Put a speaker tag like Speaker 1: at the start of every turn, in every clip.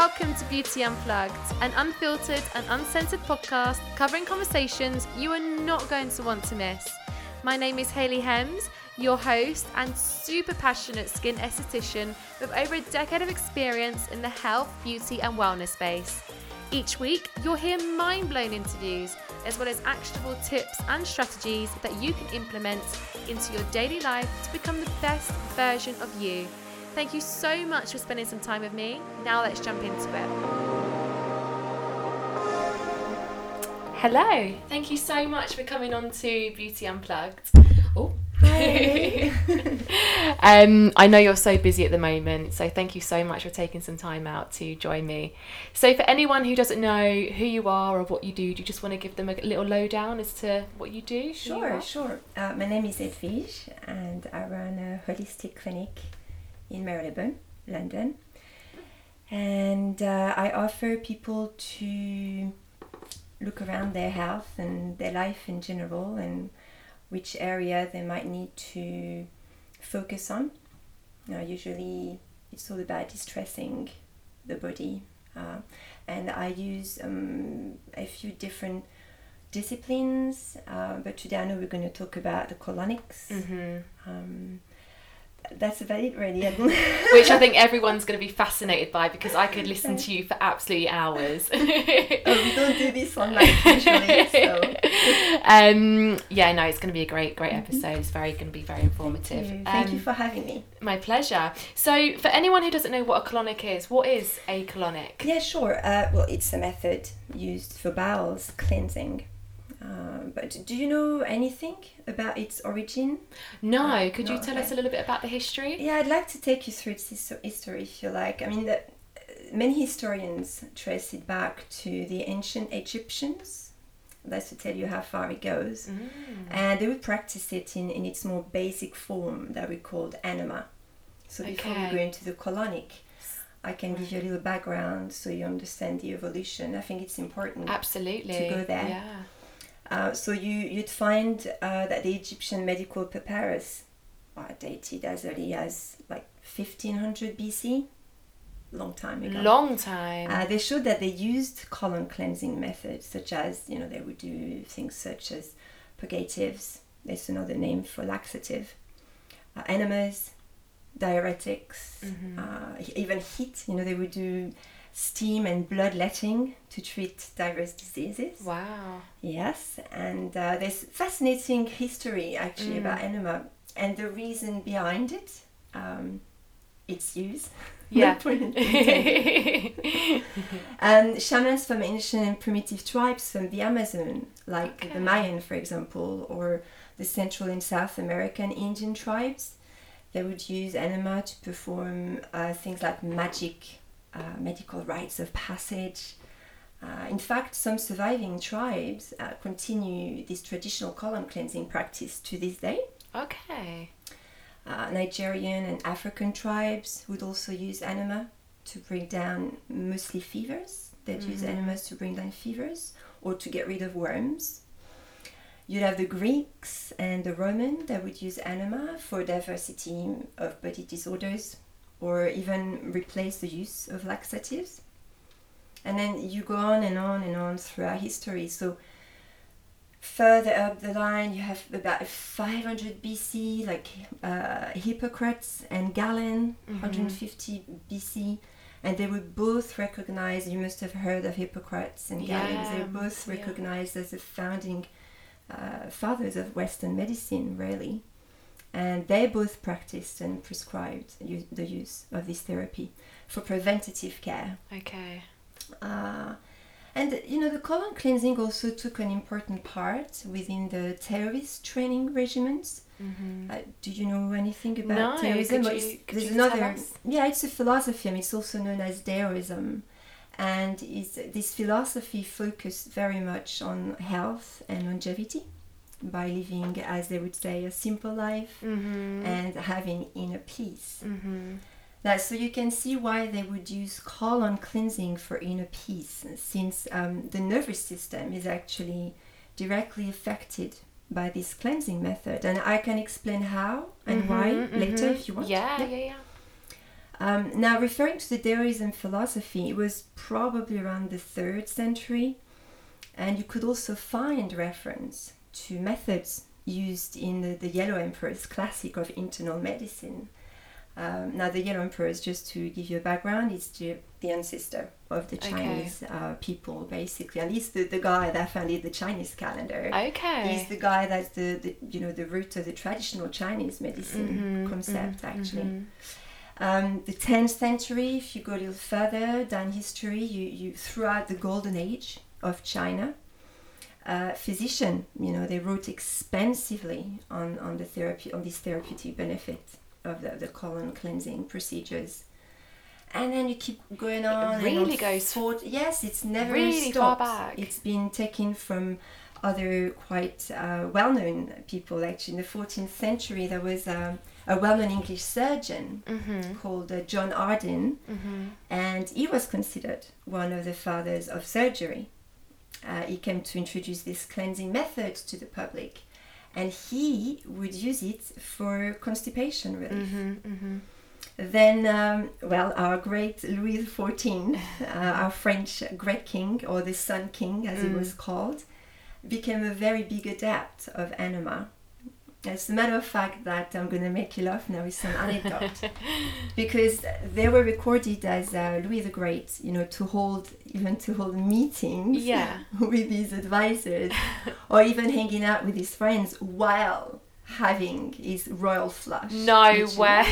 Speaker 1: Welcome to Beauty Unplugged, an unfiltered and uncensored podcast covering conversations you are not going to want to miss. My name is Hayley Hems, your host and super passionate skin esthetician with over a decade of experience in the health, beauty, and wellness space. Each week, you'll hear mind blowing interviews as well as actionable tips and strategies that you can implement into your daily life to become the best version of you. Thank you so much for spending some time with me. Now let's jump into it. Hello, thank you so much for coming on to Beauty Unplugged. Oh,
Speaker 2: Hi.
Speaker 1: um, I know you're so busy at the moment, so thank you so much for taking some time out to join me. So, for anyone who doesn't know who you are or what you do, do you just want to give them a little lowdown as to what you do? who you
Speaker 2: Sure, sure. Uh, my name is Edwige, and I run a holistic clinic in Marylebone, London. And uh, I offer people to look around their health and their life in general and which area they might need to focus on. Now, usually it's all about distressing the body. Uh, and I use um, a few different disciplines, uh, but today I know we're going to talk about the colonics.
Speaker 1: Mhm.
Speaker 2: Um, that's about it, really.
Speaker 1: Which I think everyone's going to be fascinated by because I could listen to you for absolutely hours.
Speaker 2: Oh, we don't do this online usually, so.
Speaker 1: um, yeah, no, it's going to be a great, great episode. It's very going to be very informative.
Speaker 2: Thank you. Thank you
Speaker 1: Um,
Speaker 2: for having me.
Speaker 1: My pleasure. So, for anyone who doesn't know what a colonic is, what is a colonic?
Speaker 2: Yeah, sure. Uh, well, it's a method used for bowels cleansing. Uh, but do you know anything about its origin?
Speaker 1: No,
Speaker 2: Uh,
Speaker 1: could you tell
Speaker 2: okay.
Speaker 1: us a little bit about the history?
Speaker 2: Yeah, I'd like to take you through its history if you like. I mean, the, many historians trace it back to the ancient Egyptians. That's to tell you how far it goes.
Speaker 1: Mm.
Speaker 2: And they would practice it in, in its more basic form that we called enema. So before we go into the colonic, I can give you a little background so you understand the evolution. I think it's important.
Speaker 1: Absolutely.
Speaker 2: To go there.
Speaker 1: Yeah.
Speaker 2: Uh, so you, you'd find uh, that the Egyptian medical papyrus are dated as early as like 1500 BC, long time ago.
Speaker 1: Long time.
Speaker 2: Uh, they showed that they used colon cleansing methods, such as, you know, they would do things such as purgatives, that's another name for laxative, uh, enemas, diuretics,
Speaker 1: Mhm.
Speaker 2: uh, even heat, you know, they would do steam and bloodletting to treat diverse diseases.
Speaker 1: wow.
Speaker 2: Yes, and uh, there's fascinating history actually
Speaker 1: Mm.
Speaker 2: about enema and the reason behind it, um, its use.
Speaker 1: Yeah.
Speaker 2: Um, shamans from ancient and primitive tribes from the Amazon, like
Speaker 1: Okay.
Speaker 2: the Mayan, for example, or the Central and South American Indian tribes, they would use enema to perform uh, things like magic, medical rites of passage. Uh, in fact, some surviving tribes uh, continue this traditional colon cleansing practice to this day.
Speaker 1: okay.
Speaker 2: Uh, Nigerian and African tribes would also use enema to bring down mostly fevers. They'd use
Speaker 1: Mhm.
Speaker 2: enemas to bring down fevers or to get rid of worms. You'd have the Greeks and the Roman that would use enema for diversity of body disorders or even replace the use of laxatives. And then you go on and on and on throughout history. So further up the line, you have about 500 BC, like uh, Hippocrates and Galen,
Speaker 1: Mhm.
Speaker 2: 150 BC, and they were both recognized. You must have heard of Hippocrates and Galen.
Speaker 1: Yeah,
Speaker 2: They're both
Speaker 1: yeah.
Speaker 2: recognized as the founding uh, fathers of Western medicine, really. And they both practiced and prescribed u- the use of this therapy for preventative care.
Speaker 1: Okay.
Speaker 2: Uh, and you know, the colon cleansing also took an important part within the Taoist training regiments.
Speaker 1: Mm-hmm.
Speaker 2: Uh, do you know anything about
Speaker 1: No,
Speaker 2: Taoism?
Speaker 1: could you- could
Speaker 2: there's another. Yeah, it's a philosophy. I mean, it's also known as Daoism, and is this philosophy focused very much on health and longevity by living, as they would say, a simple life
Speaker 1: Mm-hmm.
Speaker 2: and having inner peace.
Speaker 1: mm-hmm.
Speaker 2: Now, so you can see why they would use colon cleansing for inner peace, since um, the nervous system is actually directly affected by this cleansing method. And I can explain how and why later if you want.
Speaker 1: Mm-hmm. Yeah, yeah, yeah.
Speaker 2: Um, now, referring to the Daoism philosophy, it was probably around the third century, and you could also find reference to methods used in the, the Yellow Emperor's classic of internal medicine. Um, now, the Yellow Emperor, is just to give you a background, is the, the ancestor of the
Speaker 1: Okay.
Speaker 2: Chinese uh, people, basically, and he's the, the guy that founded the Chinese calendar.
Speaker 1: Okay.
Speaker 2: He's the guy that's the, the you know the root of the traditional Chinese medicine
Speaker 1: Mhm,
Speaker 2: concept,
Speaker 1: mhm,
Speaker 2: actually.
Speaker 1: mhm.
Speaker 2: Um, the 10th century, if you go a little further down history, you, you throughout the golden age of China, uh, physician, you know, they wrote expensively on, on the therapy on this therapeutic benefit of the, the colon cleansing procedures. And then you keep going on. and
Speaker 1: really
Speaker 2: on
Speaker 1: goes
Speaker 2: fort- yes, it's never
Speaker 1: really far back.
Speaker 2: It's been taken from other quite uh, well-known people. Actually, in the 14th century, there was um, a well-known English surgeon
Speaker 1: Mhm.
Speaker 2: called uh, John Arderne,
Speaker 1: Mhm.
Speaker 2: and he was considered one of the fathers of surgery. Uh, he came to introduce this cleansing method to the public, and he would use it for constipation relief.
Speaker 1: Mhm. Mhm.
Speaker 2: Then, um, well, our great Louis XIV, uh, our French great king, or the Sun King as he
Speaker 1: Mm.
Speaker 2: was called, became a very big adept of enema. As a matter of fact, that I'm going to make you laugh now with some anecdote, because they were recorded as uh, Louis the Great, you know, to hold even to hold meetings
Speaker 1: Yeah.
Speaker 2: with his advisors, or even hanging out with his friends while having his royal flush.
Speaker 1: No way.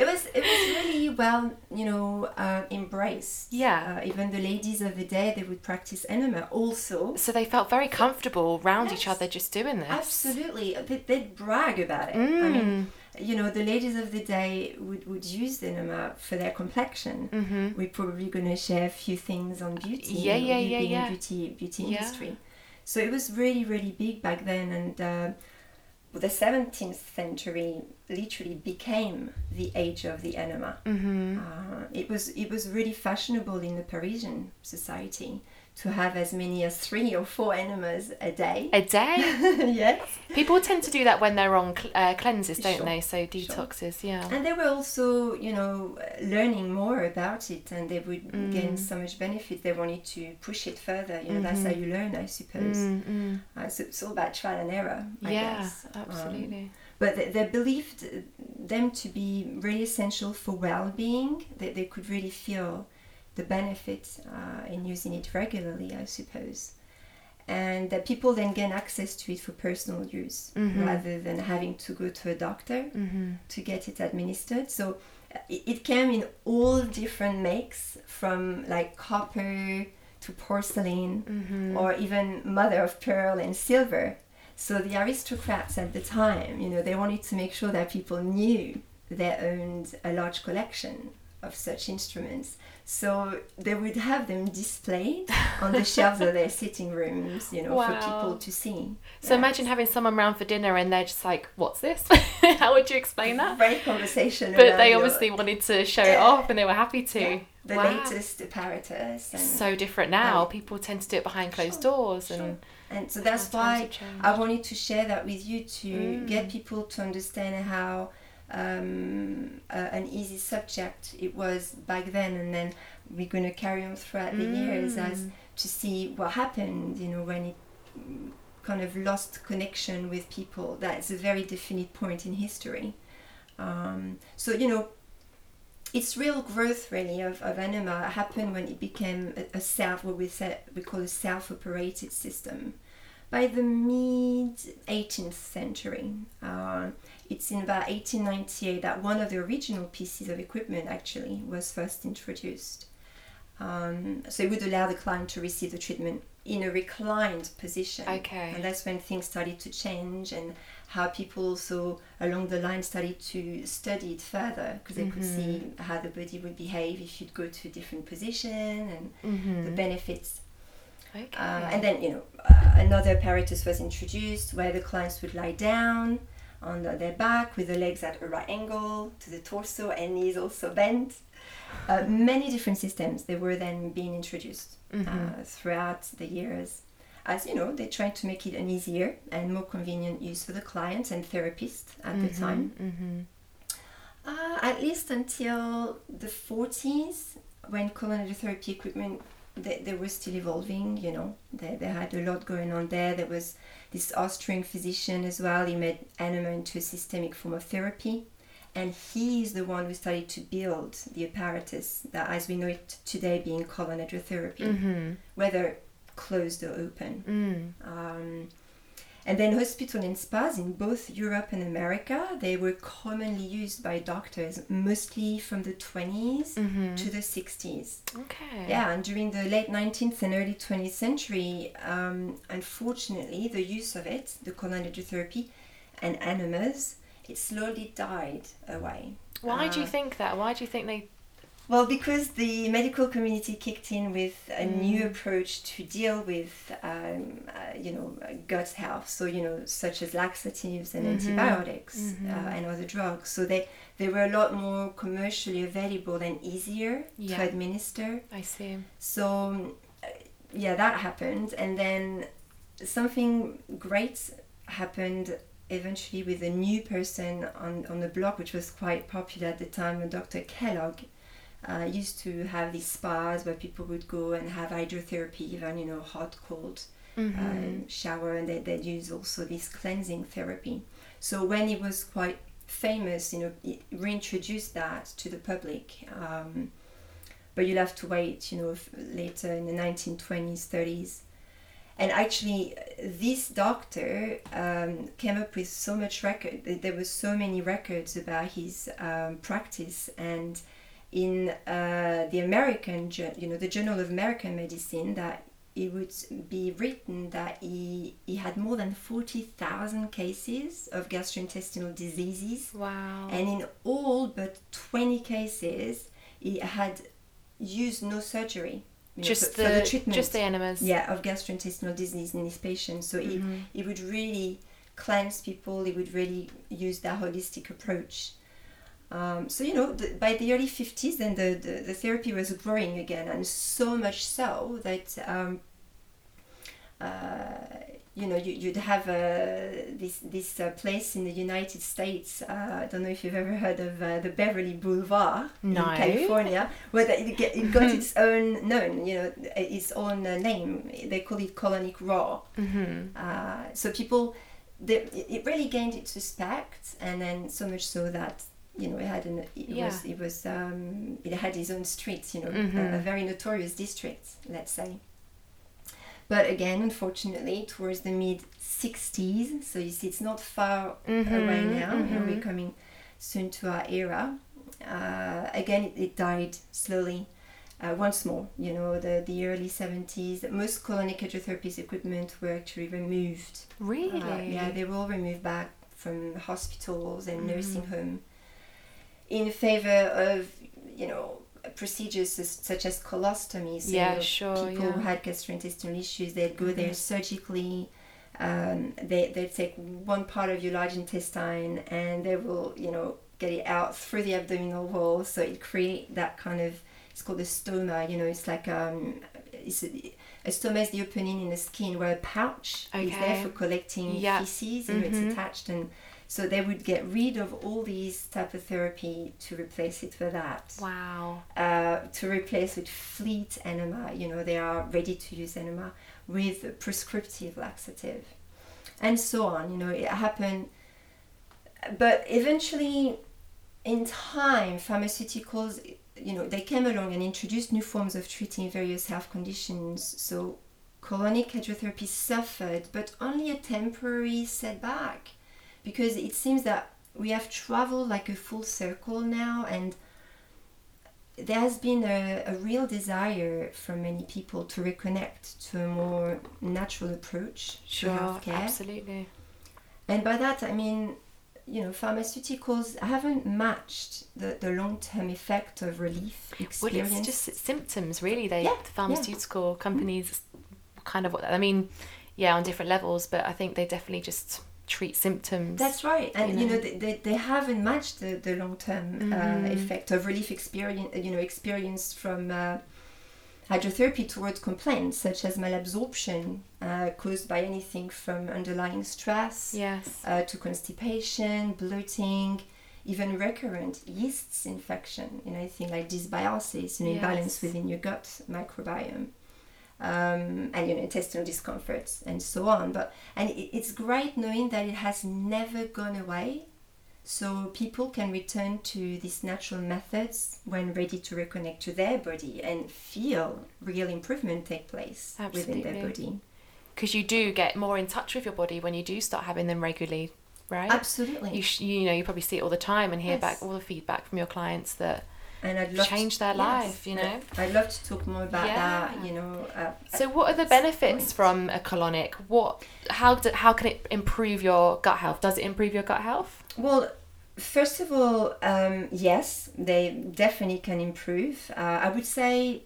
Speaker 2: it was it was really well you know uh, embraced
Speaker 1: Yeah.
Speaker 2: uh, even the ladies of the day they would practice enema also
Speaker 1: so they felt very comfortable round each other just doing this.
Speaker 2: absolutely they, they'd brag about it i
Speaker 1: Mm.
Speaker 2: mean you know the ladies of the day would, would use the enema for their complexion
Speaker 1: Mhm.
Speaker 2: we're probably going to share a few things on beauty
Speaker 1: Yeah, yeah, yeah,
Speaker 2: being
Speaker 1: yeah.
Speaker 2: in beauty beauty
Speaker 1: Yeah.
Speaker 2: industry so it was really really big back then and uh, the 17th century literally became the age of the enema
Speaker 1: Mhm.
Speaker 2: uh, it was it was really fashionable in the Parisian society to have as many as three or four enemas a day.
Speaker 1: A day.
Speaker 2: yes,
Speaker 1: People tend to do that when they're on cl- uh, cleanses, don't
Speaker 2: Sure.
Speaker 1: they? So detoxes, yeah.
Speaker 2: and they were also you know learning more about it, and they would
Speaker 1: Mm.
Speaker 2: gain so much benefit. They wanted to push it further. You know, that's how you learn, I suppose.
Speaker 1: Mm, mm.
Speaker 2: Uh, so it's all about trial and error. I
Speaker 1: Yeah,
Speaker 2: guess. Um,
Speaker 1: absolutely.
Speaker 2: but they, they believed them to be really essential for well-being that they could really feel the benefit uh, in using it regularly i suppose and that people then gain access to it for personal use
Speaker 1: Mhm.
Speaker 2: rather than having to go to a doctor
Speaker 1: hmm
Speaker 2: to get it administered so uh, it, it came in all different makes from like copper to porcelain
Speaker 1: hmm
Speaker 2: or even mother of pearl and silver. So the aristocrats at the time, you know, they wanted to make sure that people knew they owned a large collection of such instruments. So they would have them displayed on the shelves of their sitting rooms, you know, for people to see.
Speaker 1: So
Speaker 2: Yeah.
Speaker 1: imagine having someone round for dinner and they're just like, "What's this?" How would you explain that?
Speaker 2: Great conversation.
Speaker 1: But they
Speaker 2: your-
Speaker 1: obviously wanted to show it off, and they were happy to.
Speaker 2: yeah, the
Speaker 1: Wow.
Speaker 2: latest apparatus. And,
Speaker 1: So different now. People tend to do it behind closed
Speaker 2: Sure,
Speaker 1: doors,
Speaker 2: sure.
Speaker 1: and
Speaker 2: and so that's why. I wanted to share that with you to
Speaker 1: Mm.
Speaker 2: get people to understand how um, uh, an easy subject it was back then, and then we're going to carry on throughout the years as
Speaker 1: Mm.
Speaker 2: to see what happened. You know, when it mm, kind of lost connection with people. That's a very definite point in history. Um, so you know, its real growth really of, of enema happened when it became a, a self what we said we call a self-operated system by the mid 18th century uh, it's in about 1898 that one of the original pieces of equipment actually was first introduced um, so it would allow the client to receive the treatment in a reclined position
Speaker 1: Okay.
Speaker 2: and that's when things started to change and how people also along the line started to study it further because they could see how the body would behave if you'd go to a different position and
Speaker 1: Mhm.
Speaker 2: the benefits
Speaker 1: Okay.
Speaker 2: uh, and then you know uh, another apparatus was introduced where the clients would lie down on the- their back with the legs at a right angle to the torso and knees also bent uh, many different systems they were then being introduced
Speaker 1: Mhm.
Speaker 2: uh, throughout the years as you know they tried to make it an easier and more convenient use for the clients and therapists at the time
Speaker 1: Mhm.
Speaker 2: Uh, at least until the 40s, when colon hydrotherapy equipment they, they were still evolving. You know, they, they had a lot going on there. There was this Austrian physician as well. He made enema into a systemic form of therapy, and he is the one who started to build the apparatus that, as we know it today, being colon hydrotherapy,
Speaker 1: Mm-hmm.
Speaker 2: whether closed or open.
Speaker 1: Mm.
Speaker 2: Um, and then hospital and spas in both Europe and America, they were commonly used by doctors, mostly from the 20s
Speaker 1: Mm-hmm.
Speaker 2: to the 60s.
Speaker 1: Okay.
Speaker 2: Yeah, and during the late 19th and early 20th century, um, unfortunately, the use of it, the colon hydrotherapy and enemas, it slowly died away.
Speaker 1: Why do you
Speaker 2: Uh,
Speaker 1: think that? Why do you think they?
Speaker 2: Well, because the medical community kicked in with a new
Speaker 1: Mm.
Speaker 2: approach to deal with, um, uh, you know, uh, gut health. So, you know, such as laxatives and
Speaker 1: Mhm.
Speaker 2: antibiotics
Speaker 1: Mhm.
Speaker 2: Uh, and other drugs. So they, they were a lot more commercially available and easier
Speaker 1: Yeah.
Speaker 2: to administer.
Speaker 1: I see.
Speaker 2: So, uh, yeah, that happened. And then something great happened eventually with a new person on, on the block, which was quite popular at the time, a Dr. Kellogg. Uh, used to have these spas where people would go and have hydrotherapy, even, you know, hot, cold
Speaker 1: Mm-hmm.
Speaker 2: um, shower, and they, they'd use also this cleansing therapy. So when he was quite famous, you know, he reintroduced that to the public. Um, but you'll have to wait, you know, later in the 1920s, 30s. And actually, this doctor um, came up with so much record. There were so many records about his um, practice, and in uh, the American, you know, the Journal of American Medicine, that it would be written that he he had more than forty thousand cases of gastrointestinal diseases,
Speaker 1: Wow.
Speaker 2: and in all but twenty cases, he had used no surgery. you know,
Speaker 1: just
Speaker 2: for,
Speaker 1: the,
Speaker 2: for the treatment
Speaker 1: just the enemas.
Speaker 2: yeah of gastrointestinal disease in his patients so he,
Speaker 1: Mhm.
Speaker 2: he would really cleanse people he would really use that holistic approach um, so you know the, by the early 50s then the, the, the therapy was growing again and so much so that um, uh, you know you, you'd have uh, this this uh, place in the United States uh, I don't know if you've ever heard of uh, the Beverly Boulevard
Speaker 1: No.
Speaker 2: in California where the- it, get, it got its own known you know its own uh, name they call it colonic raw
Speaker 1: Mm-hmm.
Speaker 2: uh, so people they, it it really gained its respect and then so much so that you know it had an it
Speaker 1: Yeah.
Speaker 2: was it was um, it had its own streets you know
Speaker 1: Mhm.
Speaker 2: a, a very notorious district let's say but again unfortunately towards the mid 60s so you see it's not far
Speaker 1: Mm-hmm.
Speaker 2: away now know, we're coming soon to our era uh, again it, it died slowly uh, once more you know the, the early 70s most colonic hydrotherapy equipment were actually removed
Speaker 1: Really?
Speaker 2: uh, yeah, they were all removed back from hospitals and nursing home in favor of, you know, procedures such as colostomy. So,
Speaker 1: Yeah, sure,
Speaker 2: People
Speaker 1: yeah.
Speaker 2: who had gastrointestinal issues, they'd go there
Speaker 1: Mhm.
Speaker 2: surgically. Um, they they take one part of your large intestine and they will, you know, get it out through the abdominal wall. So it create that kind of. It's called a stoma. You know, it's like um, it's a, a stoma is the opening in the skin where a pouch is there for collecting
Speaker 1: Yeah.
Speaker 2: feces. You know,
Speaker 1: Mhm.
Speaker 2: it's attached, and so they would get rid of all these type of therapy to replace it for that.
Speaker 1: Wow.
Speaker 2: Uh, to replace with fleet enema. You know, they are ready to use enema with a prescriptive laxative, and so on. You know, it happened, but eventually, in time, pharmaceuticals. You know, they came along and introduced new forms of treating various health conditions. So, colonic hydrotherapy suffered, but only a temporary setback, because it seems that we have traveled like a full circle now, and there has been a, a real desire from many people to reconnect to a more natural approach
Speaker 1: Sure.
Speaker 2: to healthcare.
Speaker 1: Absolutely.
Speaker 2: And by that, I mean, you know, pharmaceuticals haven't matched the, the long term effect of relief
Speaker 1: Well, it's just symptoms, really. They
Speaker 2: Yeah,
Speaker 1: the pharmaceutical mm-hmm. companies kind of what I mean, yeah, on different levels, but I think they definitely just treat symptoms.
Speaker 2: That's right, and
Speaker 1: you
Speaker 2: you know,
Speaker 1: know.
Speaker 2: they, they, haven't matched the, the long term uh,
Speaker 1: Mhm.
Speaker 2: effect of relief experience. You know, experience from uh, hydrotherapy towards complaints such as malabsorption uh, caused by anything from underlying stress
Speaker 1: yes.
Speaker 2: uh, to constipation, bloating, even recurrent yeasts infection, you know, anything like dysbiosis, an
Speaker 1: Yes.
Speaker 2: imbalance within your gut microbiome, um, and you know, intestinal discomforts and so on. But and it, it's great knowing that it has never gone away. So people can return to these natural methods when ready to reconnect to their body and feel real improvement take place within their body.
Speaker 1: Because you do get more in touch with your body when you do start having them regularly, right?
Speaker 2: Absolutely.
Speaker 1: You, sh- you know, you probably see it all the time and hear
Speaker 2: Yes.
Speaker 1: back all the feedback from your clients that
Speaker 2: and I'd love to
Speaker 1: change
Speaker 2: to,
Speaker 1: their
Speaker 2: yes,
Speaker 1: life, you know?
Speaker 2: I'd love to talk more about that. You know, uh,
Speaker 1: So, what are the benefits
Speaker 2: point.
Speaker 1: from a colonic? What, how, do, how can it improve your gut health? Does it improve your gut health?
Speaker 2: Well, first of all, um, yes, they definitely can improve. Uh, I would say,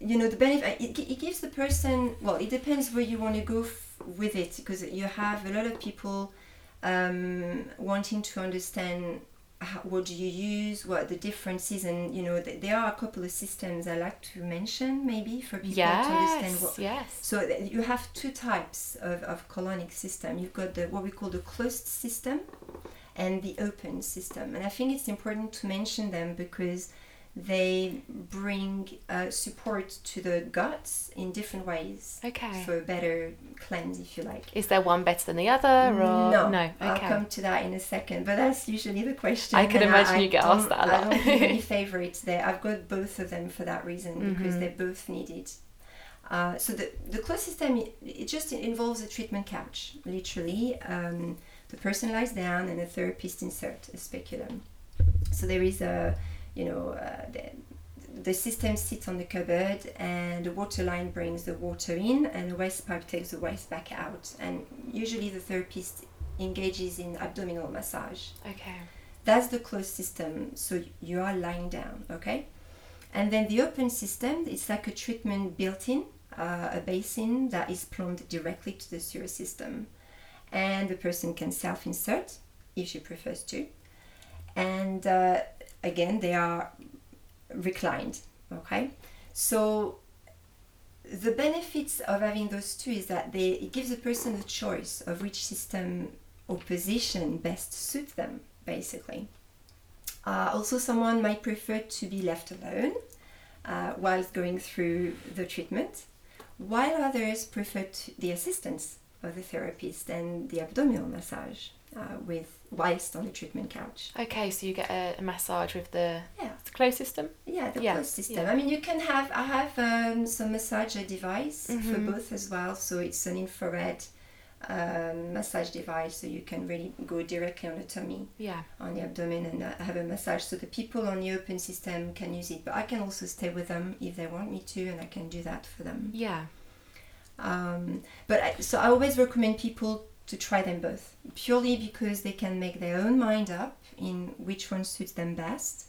Speaker 2: you know, the benefit it, it gives the person. Well, it depends where you want to go f- with it because you have a lot of people um, wanting to understand. How, what do you use? What are the differences? And you know, th- there are a couple of systems I like to mention maybe for people to understand
Speaker 1: Yes,
Speaker 2: what
Speaker 1: yes.
Speaker 2: so th- you have two types of, of colonic system. You've got the what we call the closed system and the open system. And I think it's important to mention them because they bring uh, support to the guts in different ways
Speaker 1: Okay.
Speaker 2: for a better cleanse, if you like.
Speaker 1: Is there one better than the other? Or
Speaker 2: no,
Speaker 1: no.
Speaker 2: I'll come to that in a second. But that's usually the question.
Speaker 1: I can imagine you get asked that a
Speaker 2: I
Speaker 1: lot.
Speaker 2: I don't have any favorites there. I've got both of them for that reason because
Speaker 1: Mhm.
Speaker 2: they're both needed. Uh, so the, the closed system, it, it just involves a treatment couch, literally. Um, the person lies down and a therapist insert a speculum. So there is a, you know, uh, the, the system sits on the cupboard and the water line brings the water in and the waste pipe takes the waste back out. And usually the therapist engages in abdominal massage.
Speaker 1: Okay.
Speaker 2: That's the closed system. So you are lying down, okay? And then the open system, it's like a treatment built in, uh, a basin that is plumbed directly to the sewer system. And the person can self insert if she prefers to. And uh, again, they are reclined, okay? So the benefits of having those two is that they it gives a person a choice of which system or position best suits them basically uh, also someone might prefer to be left alone uh, whilst going through the treatment while others prefer the assistance of the therapist and the abdominal massage uh, with whilst on the treatment couch
Speaker 1: Okay, so you get a, a massage with the,
Speaker 2: yeah
Speaker 1: the closed system?
Speaker 2: yeah, the
Speaker 1: Yeah,
Speaker 2: closed system.
Speaker 1: yeah.
Speaker 2: I mean, you can have. I have um, some massager device for
Speaker 1: Mhm.
Speaker 2: both as well. So it's an infrared um, massage device, so you can really go directly on the tummy,
Speaker 1: Yeah.
Speaker 2: on the abdomen, and uh, have a massage. So the people on the open system can use it, but I can also stay with them if they want me to, and I can do that for them.
Speaker 1: Yeah.
Speaker 2: Um, but I, so I always recommend people to try them both, purely because they can make their own mind up in which one suits them best.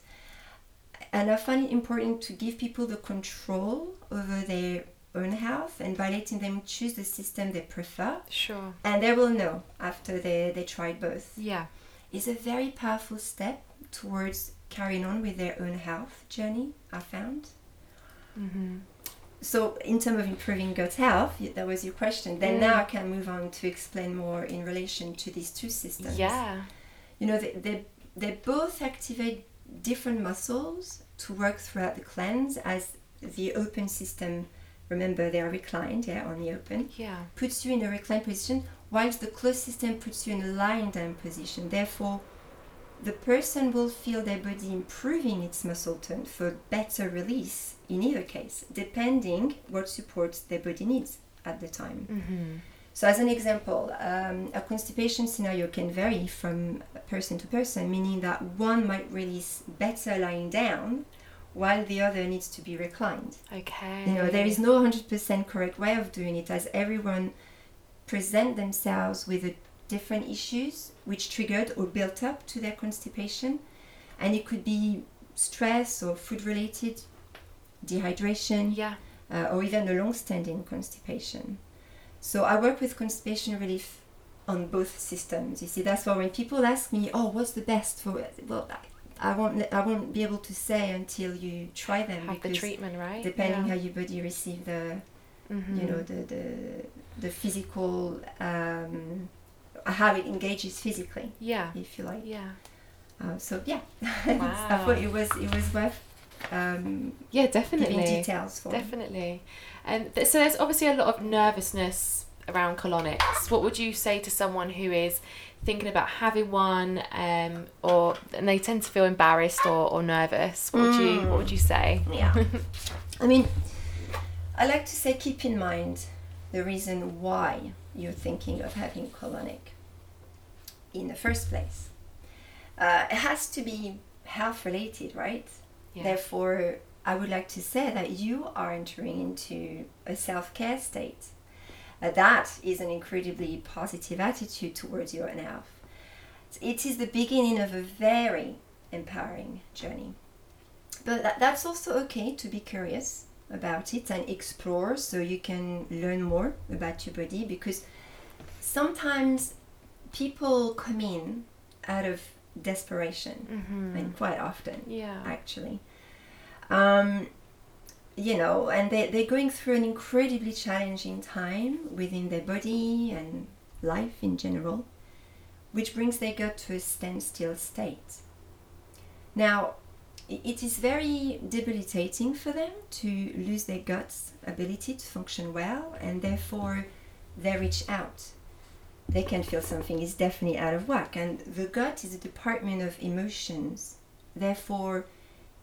Speaker 2: And I find it important to give people the control over their own health and by letting them choose the system they prefer,
Speaker 1: Sure.
Speaker 2: and they will know after they, they tried both.
Speaker 1: Yeah.
Speaker 2: It's a very powerful step towards carrying on with their own health journey, I found.
Speaker 1: Mm-hmm.
Speaker 2: So, in terms of improving gut health, that was your question. Then
Speaker 1: Mm.
Speaker 2: now I can move on to explain more in relation to these two systems.
Speaker 1: Yeah.
Speaker 2: You know, they, they, they both activate different muscles to work throughout the cleanse as the open system, remember they are reclined, yeah, on the open,
Speaker 1: Yeah.
Speaker 2: puts you in a reclined position, whilst the closed system puts you in a lying down position. Therefore, the person will feel their body improving its muscle tone for better release in either case, depending what supports their body needs at the time.
Speaker 1: Mm-hmm.
Speaker 2: So, as an example, um, a constipation scenario can vary from person to person, meaning that one might release better lying down while the other needs to be reclined.
Speaker 1: Okay.
Speaker 2: You know, there is no 100% correct way of doing it as everyone present themselves with a different issues which triggered or built up to their constipation. And it could be stress or food related, dehydration,
Speaker 1: Yeah.
Speaker 2: uh, or even a long-standing constipation. So I work with constipation relief on both systems. You see, that's why when people ask me, "Oh, what's the best for?" Well, I, I won't. I won't be able to say until you try them
Speaker 1: Have the treatment, right?
Speaker 2: depending
Speaker 1: yeah.
Speaker 2: how your body receive the,
Speaker 1: Mhm.
Speaker 2: you know, the the the physical, um, how it engages physically,
Speaker 1: Yeah.
Speaker 2: if you like.
Speaker 1: Yeah.
Speaker 2: Uh, so yeah,
Speaker 1: Wow.
Speaker 2: I thought it was it was worth um,
Speaker 1: Yeah,
Speaker 2: giving
Speaker 1: definitely.
Speaker 2: details for.
Speaker 1: Definitely. And th- so there's obviously a lot of nervousness around colonics. What would you say to someone who is thinking about having one, um, or and they tend to feel embarrassed or, or nervous? What would you What would you say?
Speaker 2: Yeah. I mean, I like to say keep in mind the reason why you're thinking of having colonic in the first place. Uh, it has to be health related, right?
Speaker 1: Yeah.
Speaker 2: Therefore, I would like to say that you are entering into a self care state. Uh, that is an incredibly positive attitude towards your health. It is the beginning of a very empowering journey. But that, that's also okay to be curious about it and explore so you can learn more about your body because sometimes people come in out of desperation
Speaker 1: Mm-hmm.
Speaker 2: and quite often
Speaker 1: Yeah.
Speaker 2: actually. Um, you know, and they, they're going through an incredibly challenging time within their body and life in general, which brings their gut to a standstill state. Now, it is very debilitating for them to lose their gut's ability to function well, and therefore they reach out. They can feel something is definitely out of whack, and the gut is a department of emotions. Therefore,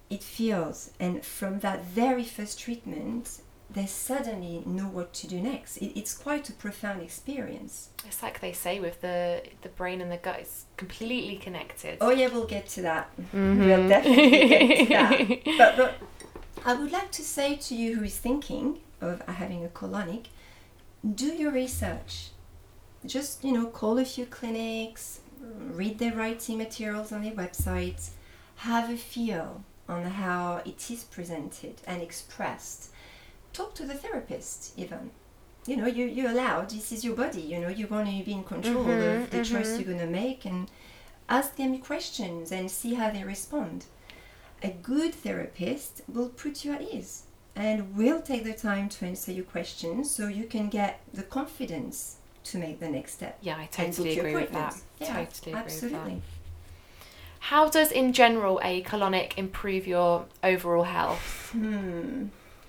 Speaker 2: it feels, and from that very first treatment, they suddenly know what to do next. It, it's quite a profound experience.
Speaker 1: It's like they say with the the brain and the gut, it's completely connected.
Speaker 2: Oh yeah, we'll get to that.
Speaker 1: Mhm.
Speaker 2: We'll definitely get to that. But, but I would like to say to you who is thinking of having a colonic, do your research. Just you know, call a few clinics, read their writing materials on their websites, have a feel on how it is presented and expressed. Talk to the therapist even. You know, you, you're allowed, this is your body, you know, you want to be in control
Speaker 1: Mhm,
Speaker 2: of the choice
Speaker 1: mhm.
Speaker 2: you're going to make and ask them questions and see how they respond. A good therapist will put you at ease and will take the time to answer your questions so you can get the confidence to make the next step.
Speaker 1: Yeah, I totally agree with that.
Speaker 2: Yeah,
Speaker 1: totally agree
Speaker 2: absolutely.
Speaker 1: that. How does, in general, a colonic improve your overall health?
Speaker 2: Hmm.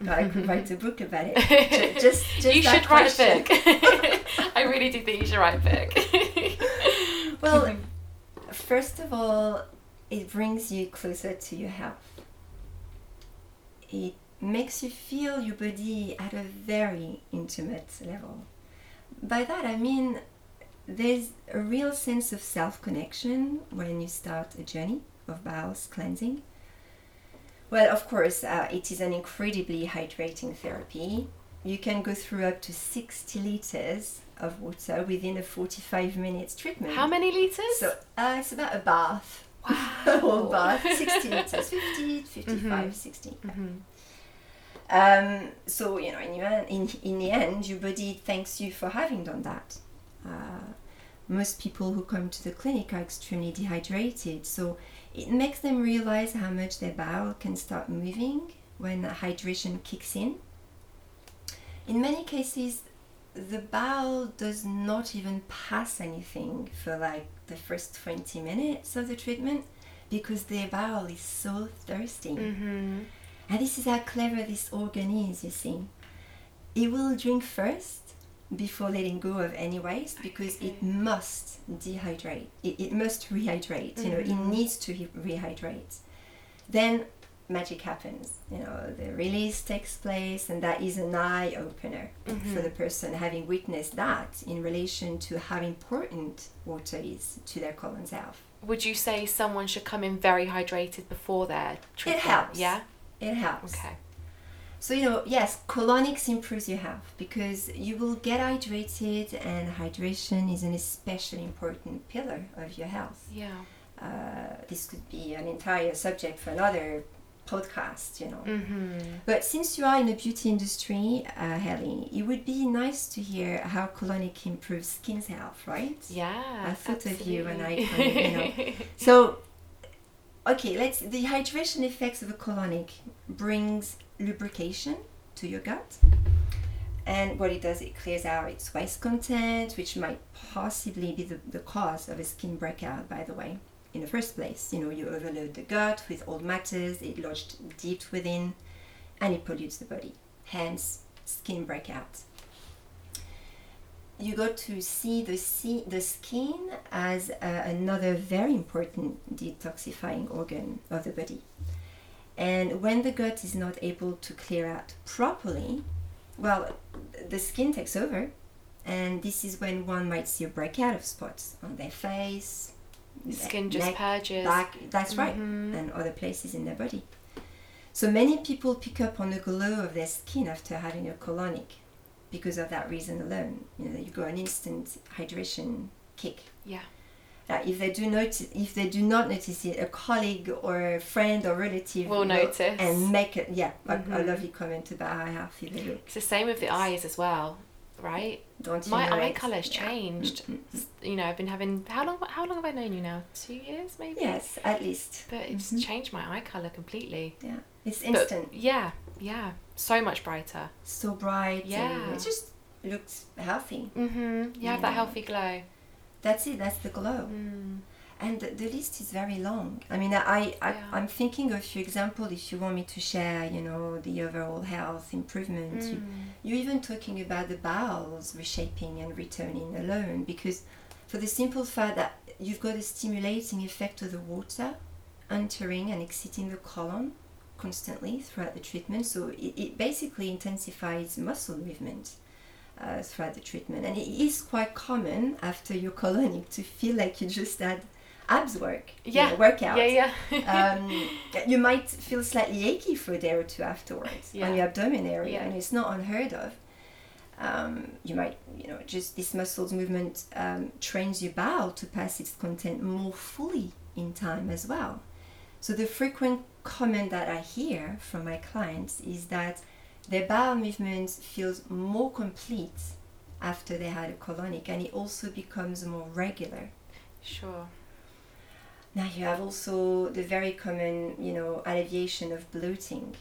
Speaker 2: I could write a book about it. Just, just
Speaker 1: you should write a book. I really do think you should write a book.
Speaker 2: Well, first of all, it brings you closer to your health. It makes you feel your body at a very intimate level. By that I mean there's a real sense of self connection when you start a journey of bowels cleansing. Well, of course, uh, it is an incredibly hydrating therapy. You can go through up to 60 liters of water within a 45 minutes treatment.
Speaker 1: How many litres?
Speaker 2: So uh, it's about a bath.
Speaker 1: Wow.
Speaker 2: A bath. 60 liters. 50, 55,
Speaker 1: Mhm.
Speaker 2: 60.
Speaker 1: Mhm.
Speaker 2: Um, so, you know, in, your, in, in the end, your body thanks you for having done that. Uh, most people who come to the clinic are extremely dehydrated, so it makes them realize how much their bowel can start moving when hydration kicks in. In many cases, the bowel does not even pass anything for like the first 20 minutes of the treatment because their bowel is so thirsty.
Speaker 1: Mhm.
Speaker 2: And this is how clever this organ is, you see. It will drink first before letting go of any waste because it must dehydrate. It, it must rehydrate. You know, it
Speaker 1: Mhm.
Speaker 2: needs to he- rehydrate. Then magic happens. You know, the release takes place, and that is an eye opener for
Speaker 1: Mhm.
Speaker 2: the person having witnessed that in relation to how important water is to their colon's health.
Speaker 1: Would you say someone should come in very hydrated before their treatment?
Speaker 2: It helps.
Speaker 1: Yeah.
Speaker 2: It helps.
Speaker 1: Okay.
Speaker 2: So, you know, yes, colonics improves your health because you will get hydrated, and hydration is an especially important pillar of your health.
Speaker 1: Yeah.
Speaker 2: Uh, this could be an entire subject for another podcast, you know.
Speaker 1: Mhm.
Speaker 2: But since you are in the beauty industry, uh, Hayley, it would be nice to hear how colonic improves skin's health, right?
Speaker 1: Yeah.
Speaker 2: I thought of you when I-
Speaker 1: absolutely.
Speaker 2: when, you So, okay, let's. The hydration effects of a colonic brings lubrication to your gut, and what it does, it clears out its waste content, which might possibly be the, the cause of a skin breakout. By the way, in the first place. You know, you overload the gut with old matters, it lodged deep within, and it pollutes the body. Hence, skin breakout. You got to see the, see the skin as uh, another very important detoxifying organ of the body. And when the gut is not able to clear out properly, well, the skin takes over, and this is when one might see a breakout of spots on their face, the
Speaker 1: skin just
Speaker 2: neck,
Speaker 1: purges.
Speaker 2: back. That's right,
Speaker 1: Mhm.
Speaker 2: and other places in their body. So many people pick up on the glow of their skin after having a colonic, because of that reason alone. You know, you got an instant hydration kick.
Speaker 1: Yeah.
Speaker 2: Uh, if they do notice, if they do not notice it, a colleague or a friend or relative
Speaker 1: Will notice.
Speaker 2: and make it. Yeah, a- a,
Speaker 1: Mhm.
Speaker 2: lovely comment about how healthy they look.
Speaker 1: It's the same with the eyes as well, right?
Speaker 2: Don't you
Speaker 1: My
Speaker 2: know
Speaker 1: eye colour's
Speaker 2: Yeah.
Speaker 1: changed.
Speaker 2: Mm, mm, mm.
Speaker 1: You know, I've been having how long? How long have I known you now? Two years, maybe.
Speaker 2: Yes, at least.
Speaker 1: But it's
Speaker 2: Mhm.
Speaker 1: changed my eye colour completely.
Speaker 2: Yeah, it's
Speaker 1: But-
Speaker 2: instant.
Speaker 1: yeah, yeah, so much brighter.
Speaker 2: so bright.
Speaker 1: Yeah.
Speaker 2: it just looks healthy.
Speaker 1: Mhm. You have that healthy glow.
Speaker 2: That's it. That's the glow.
Speaker 1: Mm.
Speaker 2: And the, list is very long. I mean, I, I
Speaker 1: Yeah.
Speaker 2: I'm thinking of a few examples if you want me to share. You know, the overall health improvement.
Speaker 1: Mm.
Speaker 2: You're even talking about the bowels reshaping and returning alone because, for the simple fact that you've got a stimulating effect of the water entering and exiting the colon constantly throughout the treatment. So it, it basically intensifies muscle movement uh, throughout the treatment. And it is quite common after your colonic to feel like you just had abs work, you
Speaker 1: Yeah.
Speaker 2: know, workout
Speaker 1: Yeah, yeah.
Speaker 2: um, you might feel slightly achy for a day or two afterwards
Speaker 1: Yeah.
Speaker 2: on your abdomen area,
Speaker 1: Yeah.
Speaker 2: and it's not unheard of. Um, you might, you know, just this muscles movement um, trains your bowel to pass its content more fully in time as well. So the frequent comment that I hear from my clients is that their bowel movement feels more complete after they had a colonic, and it also becomes more regular.
Speaker 1: sure.
Speaker 2: Now you have also the very common, you know, alleviation of bloating.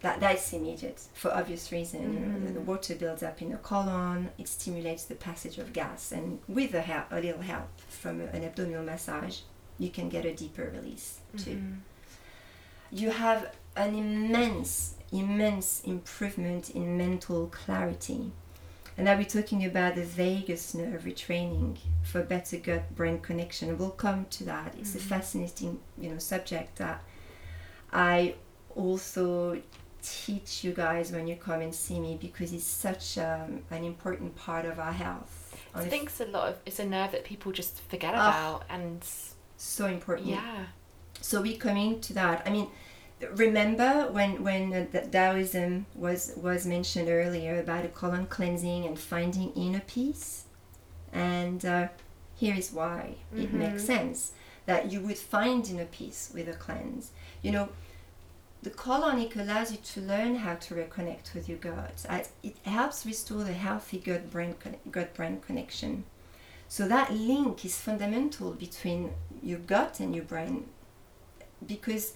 Speaker 2: That that's immediate for obvious reason. You know, the, water builds up in the colon. It stimulates the passage of gas, and with a, help, a little help from an abdominal massage, you can get a deeper release too.
Speaker 1: Mhm.
Speaker 2: You have an immense, immense improvement in mental clarity. And I'll be talking about the vagus nerve retraining for better gut-brain connection. We'll come to that. It's a
Speaker 1: Mhm.
Speaker 2: fascinating, you know, subject that I also teach you guys when you come and see me because it's such um, an important part of our health.
Speaker 1: I think it's a lot of it's a nerve that people just forget
Speaker 2: Ah.
Speaker 1: about, and
Speaker 2: so important.
Speaker 1: yeah,
Speaker 2: so we coming to that i mean remember when when the taoism was was mentioned earlier about a colon cleansing and finding inner peace and uh, here is why it
Speaker 1: Mhm.
Speaker 2: makes sense that you would find inner peace with a cleanse you know the colonic allows you to learn how to reconnect with your gut. Uh, It helps restore the healthy gut-brain gut-brain connection. So that link is fundamental between your gut and your brain because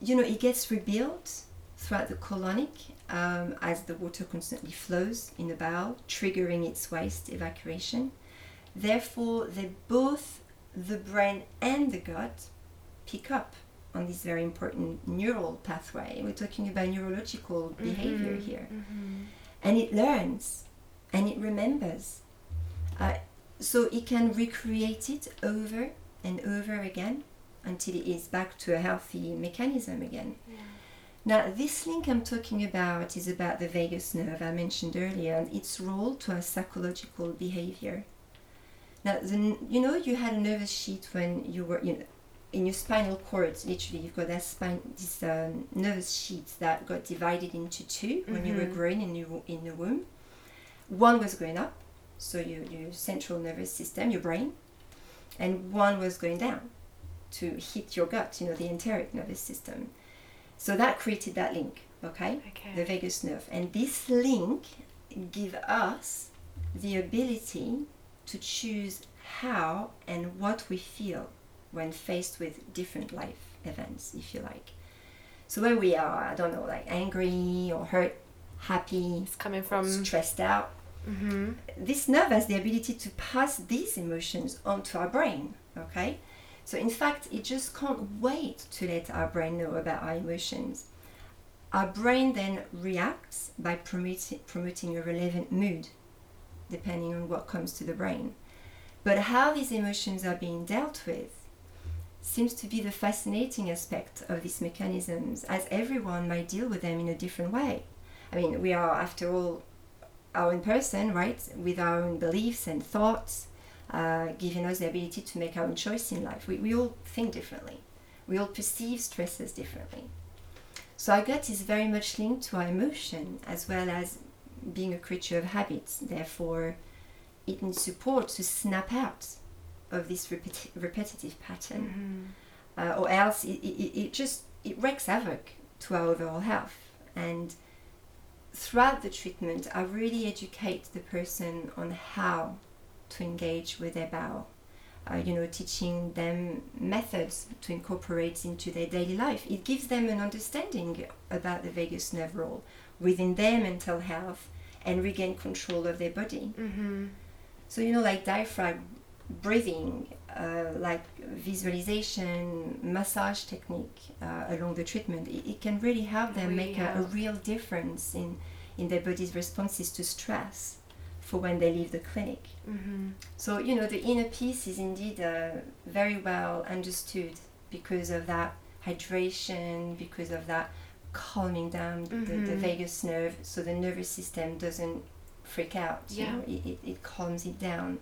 Speaker 2: you know it gets rebuilt throughout the colonic um, as the water constantly flows in the bowel, triggering its waste evacuation. Therefore, they both the brain and the gut pick up on this very important neural pathway. We're talking about neurological behavior
Speaker 1: Mhm.
Speaker 2: here
Speaker 1: Mhm.
Speaker 2: and it learns and it remembers. Uh, so it can recreate it over and over again until it is back to a healthy mechanism again.
Speaker 1: Yeah.
Speaker 2: Now, this link I'm talking about is about the vagus nerve I mentioned earlier and its role to our psychological behavior. Now, the, you know, you had a nervous sheet when you were, you know, in your spinal cord, literally, you've got that spine, this um, nervous sheet that got divided into two when you were
Speaker 1: Mhm.
Speaker 2: growing in your in the womb. One was going up, so your your central nervous system, your brain, and one was going down to hit your gut, you know, the enteric nervous system. So that created that link, okay?
Speaker 1: Okay.
Speaker 2: the vagus nerve. And this link give us the ability to choose how and what we feel when faced with different life events, if you like. So when we are, I don't know, like angry or hurt, happy,
Speaker 1: It's coming from.
Speaker 2: stressed out,
Speaker 1: hmm
Speaker 2: this nerve has the ability to pass these emotions onto our brain, okay? So, in fact, it just can't wait to let our brain know about our emotions. Our brain then reacts by promoting, promoting a relevant mood, depending on what comes to the brain. But how these emotions are being dealt with seems to be the fascinating aspect of these mechanisms, as everyone might deal with them in a different way. I mean, we are, after all, our own person, right? With our own beliefs and thoughts, uh, giving us the ability to make our own choice in life. We, we all think differently, we all perceive stresses differently. So, our gut is very much linked to our emotion as well as being a creature of habits. Therefore, it needs support to snap out of this repeti- repetitive pattern, mm-hmm. uh, or else it, it, it just it wreaks havoc to our overall health. And throughout the treatment, I really educate the person on how to engage with their bowel. Uh, you know, teaching them methods to incorporate into their daily life. It gives them an understanding about the vagus nerve role within their mental health and regain control of their body. Mm-hmm. So, you know, like diaphragm breathing, uh, like visualization, massage technique uh, along the treatment, it, it, can really help them make a, a, real difference in, in their body's responses to stress for when they leave the clinic. Mm-hmm. So, you know, the inner peace is indeed uh, very well understood because of that hydration, because of that calming down mm-hmm. the, the, mm-hmm. vagus nerve so the nervous system doesn't freak out. Yeah. You know, it, it, it calms it down.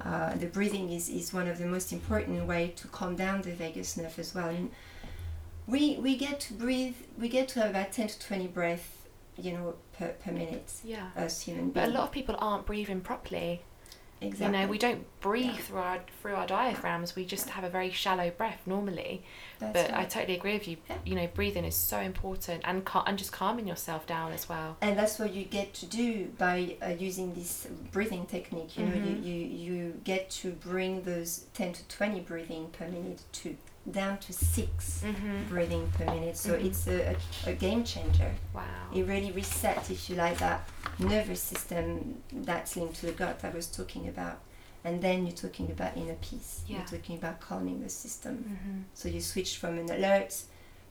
Speaker 2: Uh, the breathing is, is one of the most important way to calm down the vagus nerve as well. And we we get to breathe. We get to have about ten to twenty breaths, you know, per, per minute.
Speaker 1: Yeah.
Speaker 2: As human beings.
Speaker 1: But a lot of people aren't breathing properly. Exactly. You know, we don't breathe yeah. through our through our diaphragms. We just have a very shallow breath normally. That's but right. I totally agree with you. Yeah. You know, breathing is so important, and cal- and just calming yourself down as well.
Speaker 2: And that's what you get to do by uh, using this breathing technique. You mm-hmm. know, you, mm-hmm. you you get to bring those ten to twenty breathing per minute to down to 6 mm-hmm. breathing per minute. So mm-hmm. it's a, a, a, game changer.
Speaker 1: Wow.
Speaker 2: It really resets, if you like, that nervous system that's linked to the gut I was talking about. And then you're talking about inner peace. Yeah. You're talking about calming the system. Mm-hmm. So you switch from an alert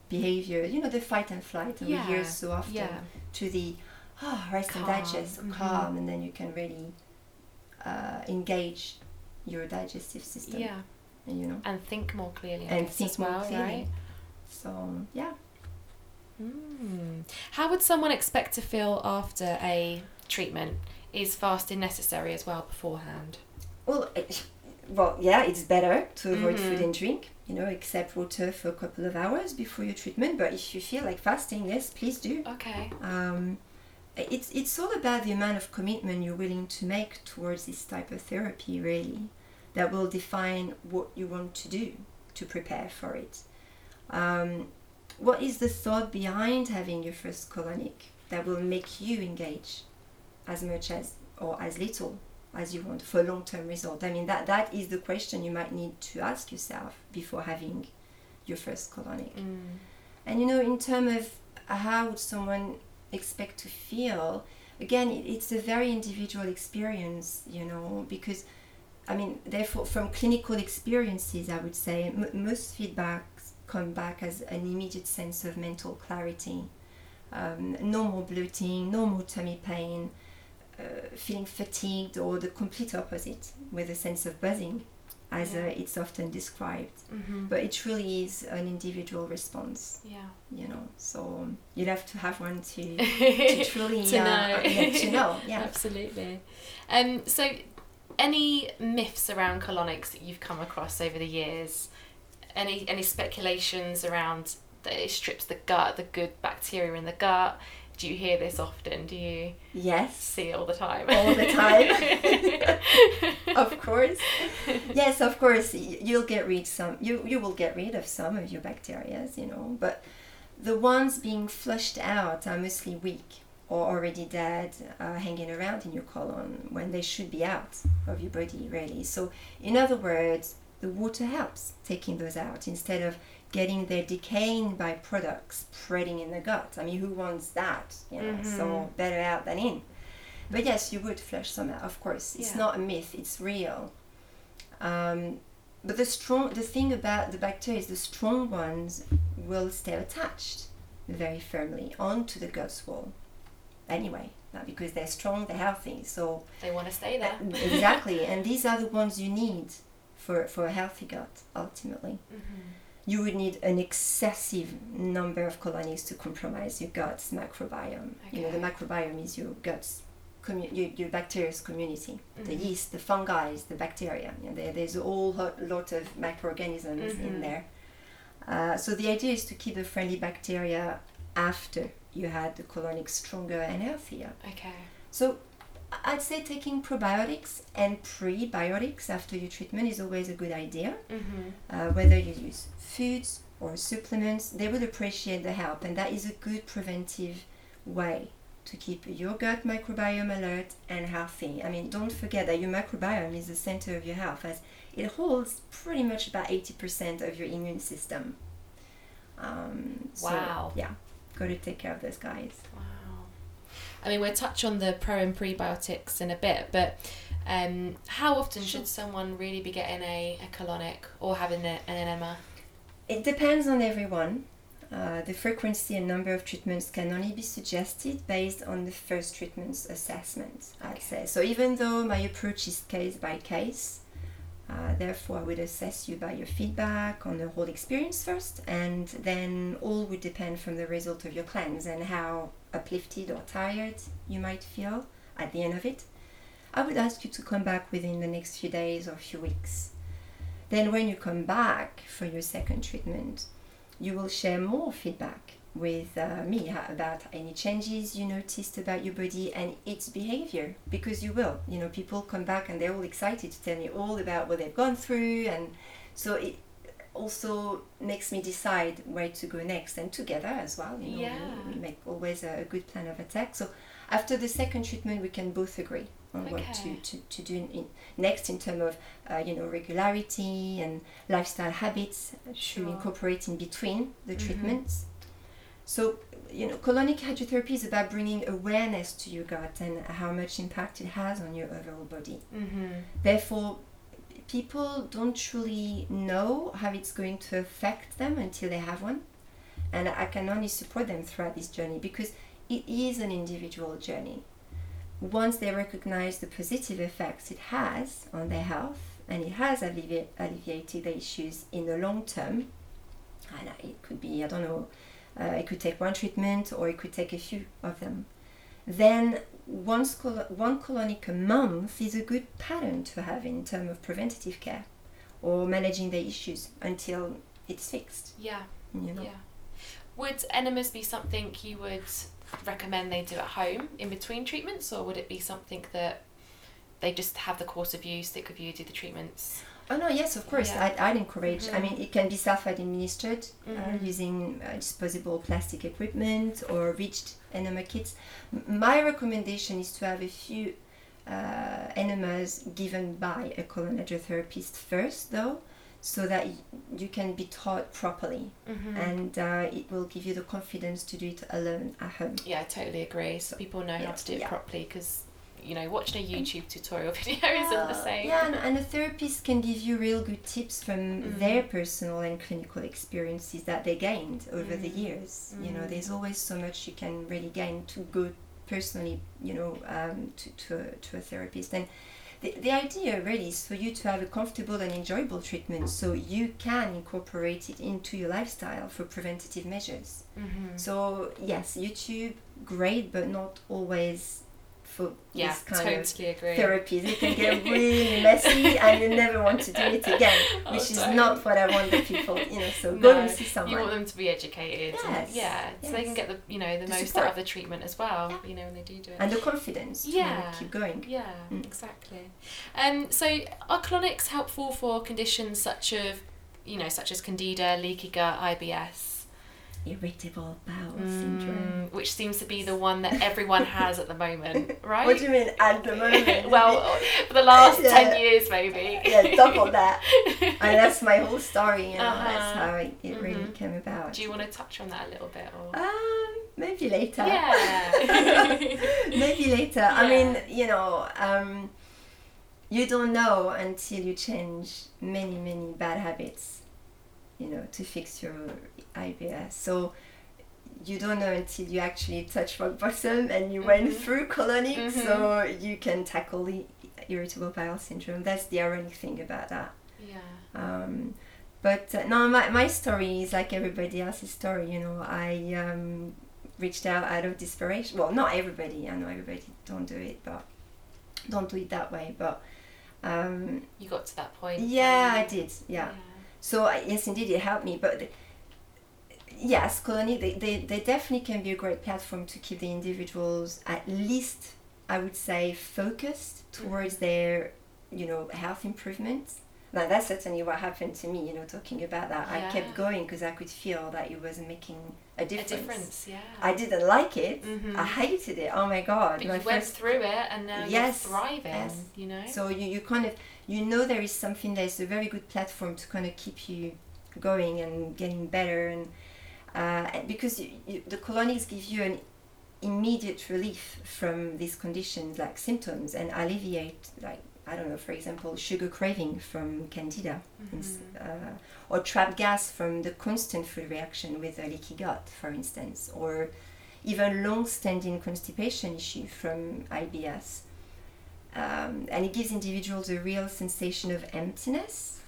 Speaker 2: behavior, you know, the fight and flight that yeah. we hear so often, yeah. to the oh, rest calm. and digest, mm-hmm. calm, and then you can really uh, engage your digestive system.
Speaker 1: Yeah
Speaker 2: you know.
Speaker 1: And think more clearly
Speaker 2: and think more well, clearly. right? so yeah.
Speaker 1: Mm. how would someone expect to feel after a treatment? Is fasting necessary as well beforehand?
Speaker 2: Well well yeah it's better to avoid mm-hmm. food and drink you know except water for a couple of hours before your treatment. But if you feel like fasting yes please do.
Speaker 1: Okay.
Speaker 2: Um, it's it's all about the amount of commitment you're willing to make towards this type of therapy really that will define what you want to do to prepare for it. Um, what is the thought behind having your first colonic that will make you engage as much as or as little as you want for long-term result? I mean that that is the question you might need to ask yourself before having your first colonic. Mm. And you know, in terms of how would someone expect to feel, again, it's a very individual experience, you know, because I mean, therefore, from clinical experiences, I would say m- most feedbacks come back as an immediate sense of mental clarity. Um, no more bloating, no more tummy pain, uh, feeling fatigued, or the complete opposite, with a sense of buzzing, as yeah. uh, it's often described. Mm-hmm. But it truly is an individual response.
Speaker 1: Yeah.
Speaker 2: You know, so you'd have to have one to, to truly
Speaker 1: to, uh, know.
Speaker 2: Yeah, to know. Yeah.
Speaker 1: Absolutely. Um, so any myths around colonics that you've come across over the years? Any any speculations around that it strips the gut, the good bacteria in the gut? Do you hear this often? Do you
Speaker 2: yes
Speaker 1: see it all the time?
Speaker 2: All the time, of course. Yes, of course. You'll get rid some. You you will get rid of some of your bacteria, you know, but the ones being flushed out are mostly weak or already dead uh, hanging around in your colon when they should be out of your body really. So in other words the water helps taking those out instead of getting their decaying byproducts spreading in the gut. I mean who wants that you know? Mm-hmm. so better out than in. But yes you would flush some out of course. It's yeah. not a myth it's real. Um, but the strong the thing about the bacteria is the strong ones will stay attached very firmly onto the gut wall anyway because they're strong they're healthy so
Speaker 1: they want to stay there.
Speaker 2: exactly and these are the ones you need for for a healthy gut ultimately.
Speaker 1: Mm-hmm.
Speaker 2: you would need an excessive number of colonies to compromise your gut's microbiome. You know the microbiome is your gut's commu- your, your bacteria's community. The
Speaker 1: Mhm.
Speaker 2: yeast the fungi the bacteria. You know, there, there's a whole ho- lot of microorganisms in
Speaker 1: Mhm.
Speaker 2: there. Uh, so the idea is to keep the friendly bacteria after you had the colonic stronger and healthier
Speaker 1: okay
Speaker 2: so I'd say taking probiotics and prebiotics after your treatment is always a good idea.
Speaker 1: mm-hmm.
Speaker 2: Uh, whether you use foods or supplements, they would appreciate the help, and that is a good preventive way to keep your gut microbiome alert and healthy. I mean, don't forget that your microbiome is the center of your health, as it holds pretty much about 80% of your immune system. Um, so,
Speaker 1: Wow.
Speaker 2: yeah, got to take care of those guys.
Speaker 1: Wow. I mean, we'll touch on the pro and prebiotics in a bit, but um, how often should someone really be getting a, a colonic or having a, an enema?
Speaker 2: It depends on everyone. Uh, the frequency and number of treatments can only be suggested based on the first treatment's assessment, I'd say. So even though my approach is case by case, uh, therefore I would assess you by your feedback on the whole experience first, and then all would depend from the result of your cleanse and how uplifted or tired you might feel at the end of it. I would ask you to come back within the next few days or few weeks. Then, when you come back for your second treatment, you will share more feedback with uh, me about any changes you noticed about your body and its behavior because you will. You know, people come back and they're all excited to tell me all about what they've gone through, and so it also makes me decide where to go next and together as well. You know,
Speaker 1: Yeah.
Speaker 2: we, make always a, good plan of attack. So, after the second treatment, we can both agree on what to, to, to do in, next in terms of uh, you know regularity and lifestyle habits
Speaker 1: Sure.
Speaker 2: to incorporate in between the
Speaker 1: Mhm.
Speaker 2: treatments. So you know, colonic hydrotherapy is about bringing awareness to your gut and how much impact it has on your overall body.
Speaker 1: Mm-hmm.
Speaker 2: Therefore, people don't truly know how it's going to affect them until they have one. And I can only support them throughout this journey because it is an individual journey. Once they recognize the positive effects it has on their health and it has allevi- alleviated the issues in the long term, and it could be, I don't know, uh, it could take one treatment or it could take a few of them, then one, col- one colonic a month is a good pattern to have in terms of preventative care or managing the issues until it's fixed.
Speaker 1: Yeah.
Speaker 2: You know?
Speaker 1: Yeah. Would enemas be something you would recommend they do at home in between treatments, or would it be something that they just have the course of use, stick with you, do the treatments?
Speaker 2: Oh no, yes, of course.
Speaker 1: Yeah.
Speaker 2: I'd, I'd encourage. I
Speaker 1: Mhm.
Speaker 2: mean, it can be self-administered uh,
Speaker 1: Mhm.
Speaker 2: using uh, disposable plastic equipment or reached enema kits. M- my recommendation is to have a few uh, enemas given by a colon hydrotherapist first, though, so that y- you can be taught properly,
Speaker 1: Mm-hmm.
Speaker 2: and uh, it will give you the confidence to do it alone at home.
Speaker 1: Yeah, I totally agree. So people know
Speaker 2: Yeah,
Speaker 1: how to do it
Speaker 2: yeah.
Speaker 1: properly because you know watching a YouTube tutorial video isn't the same.
Speaker 2: Yeah, and, and a therapist can give you real good tips from
Speaker 1: Mhm.
Speaker 2: their personal and clinical experiences that they gained over the
Speaker 1: Mm.
Speaker 2: years. You know,
Speaker 1: Mm.
Speaker 2: there's always so much you can really gain to go personally, you know, um, to, to, a, to a therapist. And the, the idea really is for you to have a comfortable and enjoyable treatment so you can incorporate it into your lifestyle for preventative measures.
Speaker 1: Mm-hmm.
Speaker 2: So, yes, YouTube, great, but not always for
Speaker 1: yeah,
Speaker 2: this kind of
Speaker 1: totally agree.
Speaker 2: therapies. It can get really messy and you never want to do it again,
Speaker 1: Oh,
Speaker 2: which is
Speaker 1: don't.
Speaker 2: not what I want the people, you know, so go and see someone.
Speaker 1: You want them to be educated. and-
Speaker 2: Yes,
Speaker 1: yeah, so they can get the you know the,
Speaker 2: The
Speaker 1: most
Speaker 2: support.
Speaker 1: out of the treatment as well.
Speaker 2: Yeah.
Speaker 1: You know when they do do it.
Speaker 2: and the confidence to
Speaker 1: Yeah.
Speaker 2: keep going.
Speaker 1: Yeah,
Speaker 2: Mm.
Speaker 1: exactly. Um, so are colonics helpful for conditions such of, you know, such as candida, leaky gut, IBS,
Speaker 2: Irritable bowel syndrome.
Speaker 1: mm, which seems to be the one that everyone has at the moment, right?
Speaker 2: What do you mean at the moment?
Speaker 1: well, for the last
Speaker 2: Yeah.
Speaker 1: ten years, maybe.
Speaker 2: yeah, double that. And that's my whole story, you know, that's
Speaker 1: Uh-huh.
Speaker 2: how it, it really
Speaker 1: Mhm.
Speaker 2: came about.
Speaker 1: Do you want to touch on that a little bit, or?
Speaker 2: Um, maybe later.
Speaker 1: yeah.
Speaker 2: maybe later. I mean, you know, um, you don't know until you change many many bad habits you know to fix your IBS so you don't know until you actually touch rock bottom and you went
Speaker 1: Mhm.
Speaker 2: through colonic
Speaker 1: Mhm.
Speaker 2: so you can tackle the irritable bowel syndrome that's the ironic thing about that
Speaker 1: Yeah.
Speaker 2: um, but uh, no my, my story is like everybody else's story you know i um, reached out out of desperation well not everybody i know everybody don't do it but don't do it that way but um,
Speaker 1: You got to that point.
Speaker 2: yeah i did yeah so yes indeed it helped me but yes colony they, they, they definitely can be a great platform to keep the individuals at least i would say focused towards their you know health improvements now that's certainly what happened to me you know talking about that i kept going because i could feel that it wasn't making a
Speaker 1: A
Speaker 2: difference,
Speaker 1: difference, yeah.
Speaker 2: i didn't like it
Speaker 1: Mhm.
Speaker 2: i hated it oh my god
Speaker 1: But
Speaker 2: my
Speaker 1: you went through it and now
Speaker 2: Yes,
Speaker 1: you're thriving,
Speaker 2: yes.
Speaker 1: you know?
Speaker 2: so you, you kind of you know there is something that is a very good platform to kind of keep you going and getting better and uh, because you, you, the colonics give you an immediate relief from these conditions like symptoms and alleviate like I don't know for example sugar craving from candida
Speaker 1: Mhm.
Speaker 2: uh, or trapped gas from the constant food reaction with a leaky gut for instance or even long-standing constipation issue from IBS um, and it gives individuals a real sensation of emptiness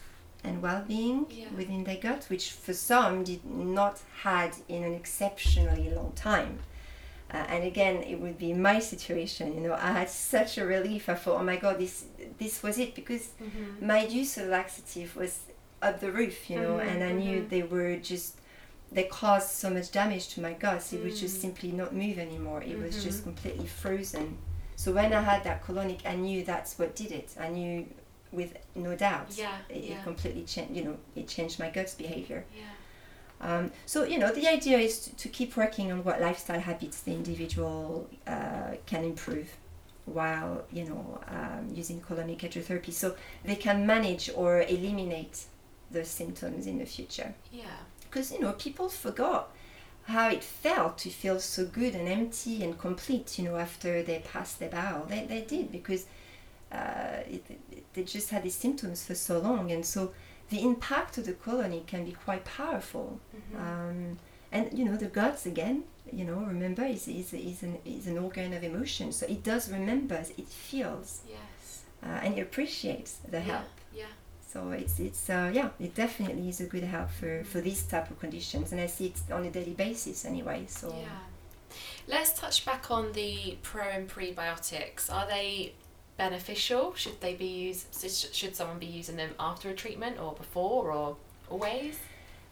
Speaker 2: and well-being
Speaker 1: Yeah.
Speaker 2: within their gut, which for some did not had in an exceptionally long time. Uh, and again, it would be my situation. You know, I had such a relief. I thought, oh my god, this this was it because
Speaker 1: Mhm.
Speaker 2: my use of laxative was up the roof. You know,
Speaker 1: Mhm,
Speaker 2: and I knew
Speaker 1: mhm.
Speaker 2: they were just they caused so much damage to my guts. It would just
Speaker 1: Mm.
Speaker 2: simply not move anymore. It was just completely frozen. So when I had that colonic, I knew that's what did it. I knew with no doubt.
Speaker 1: Yeah,
Speaker 2: It,
Speaker 1: yeah.
Speaker 2: it completely changed. You know, it changed my gut's behavior.
Speaker 1: Yeah.
Speaker 2: Um, so you know, the idea is to, to keep working on what lifestyle habits the individual uh, can improve while you know um, using colonic hydrotherapy, so they can manage or eliminate the symptoms in the future
Speaker 1: Yeah.
Speaker 2: because you know people forgot how it felt to feel so good and empty and complete you know after they passed their bowel they, they did because uh, it, it- they just had these symptoms for so long and so the impact of the colony can be quite powerful
Speaker 1: Mhm.
Speaker 2: um, and you know the guts again you know remember is, is, is, an, is an organ of emotion so it does remember it feels
Speaker 1: yes.
Speaker 2: uh, and it appreciates the help
Speaker 1: Yeah.
Speaker 2: So it's it's uh, yeah, it definitely is a good help for for these type of conditions, and I see it on a daily basis anyway. So
Speaker 1: Yeah. Let's touch back on the pro and prebiotics. Are they beneficial? Should they be used? Should someone be using them after a treatment or before or always?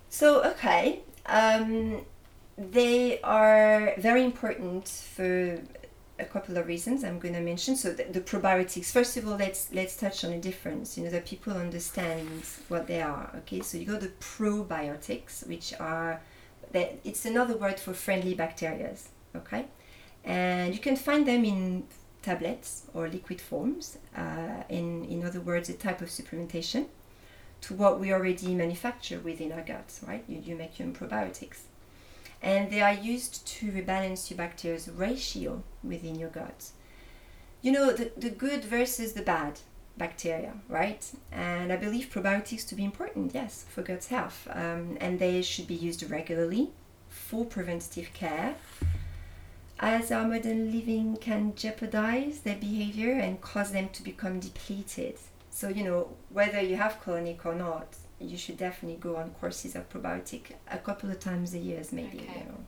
Speaker 2: so okay, um, they are very important for a couple of reasons I'm going to mention. So the, the probiotics. First of all, let's let's touch on the difference. You know that people understand what they are. Okay, so you got the probiotics, which are that it's another word for friendly bacteria. Okay, and you can find them in tablets or liquid forms. Uh, in in other words, a type of supplementation to what we already manufacture within our guts. Right, you you make your own probiotics and they are used to rebalance your bacteria's ratio within your gut. You know, the, the good versus the bad bacteria, right? And I believe probiotics to be important, yes, for gut health. Um, and they should be used regularly for preventative care, as our modern living can jeopardize their behavior and cause them to become depleted. So, you know, whether you have colonic or not, you should definitely go on courses of probiotic a couple of times a year, maybe.
Speaker 1: Okay.
Speaker 2: You know,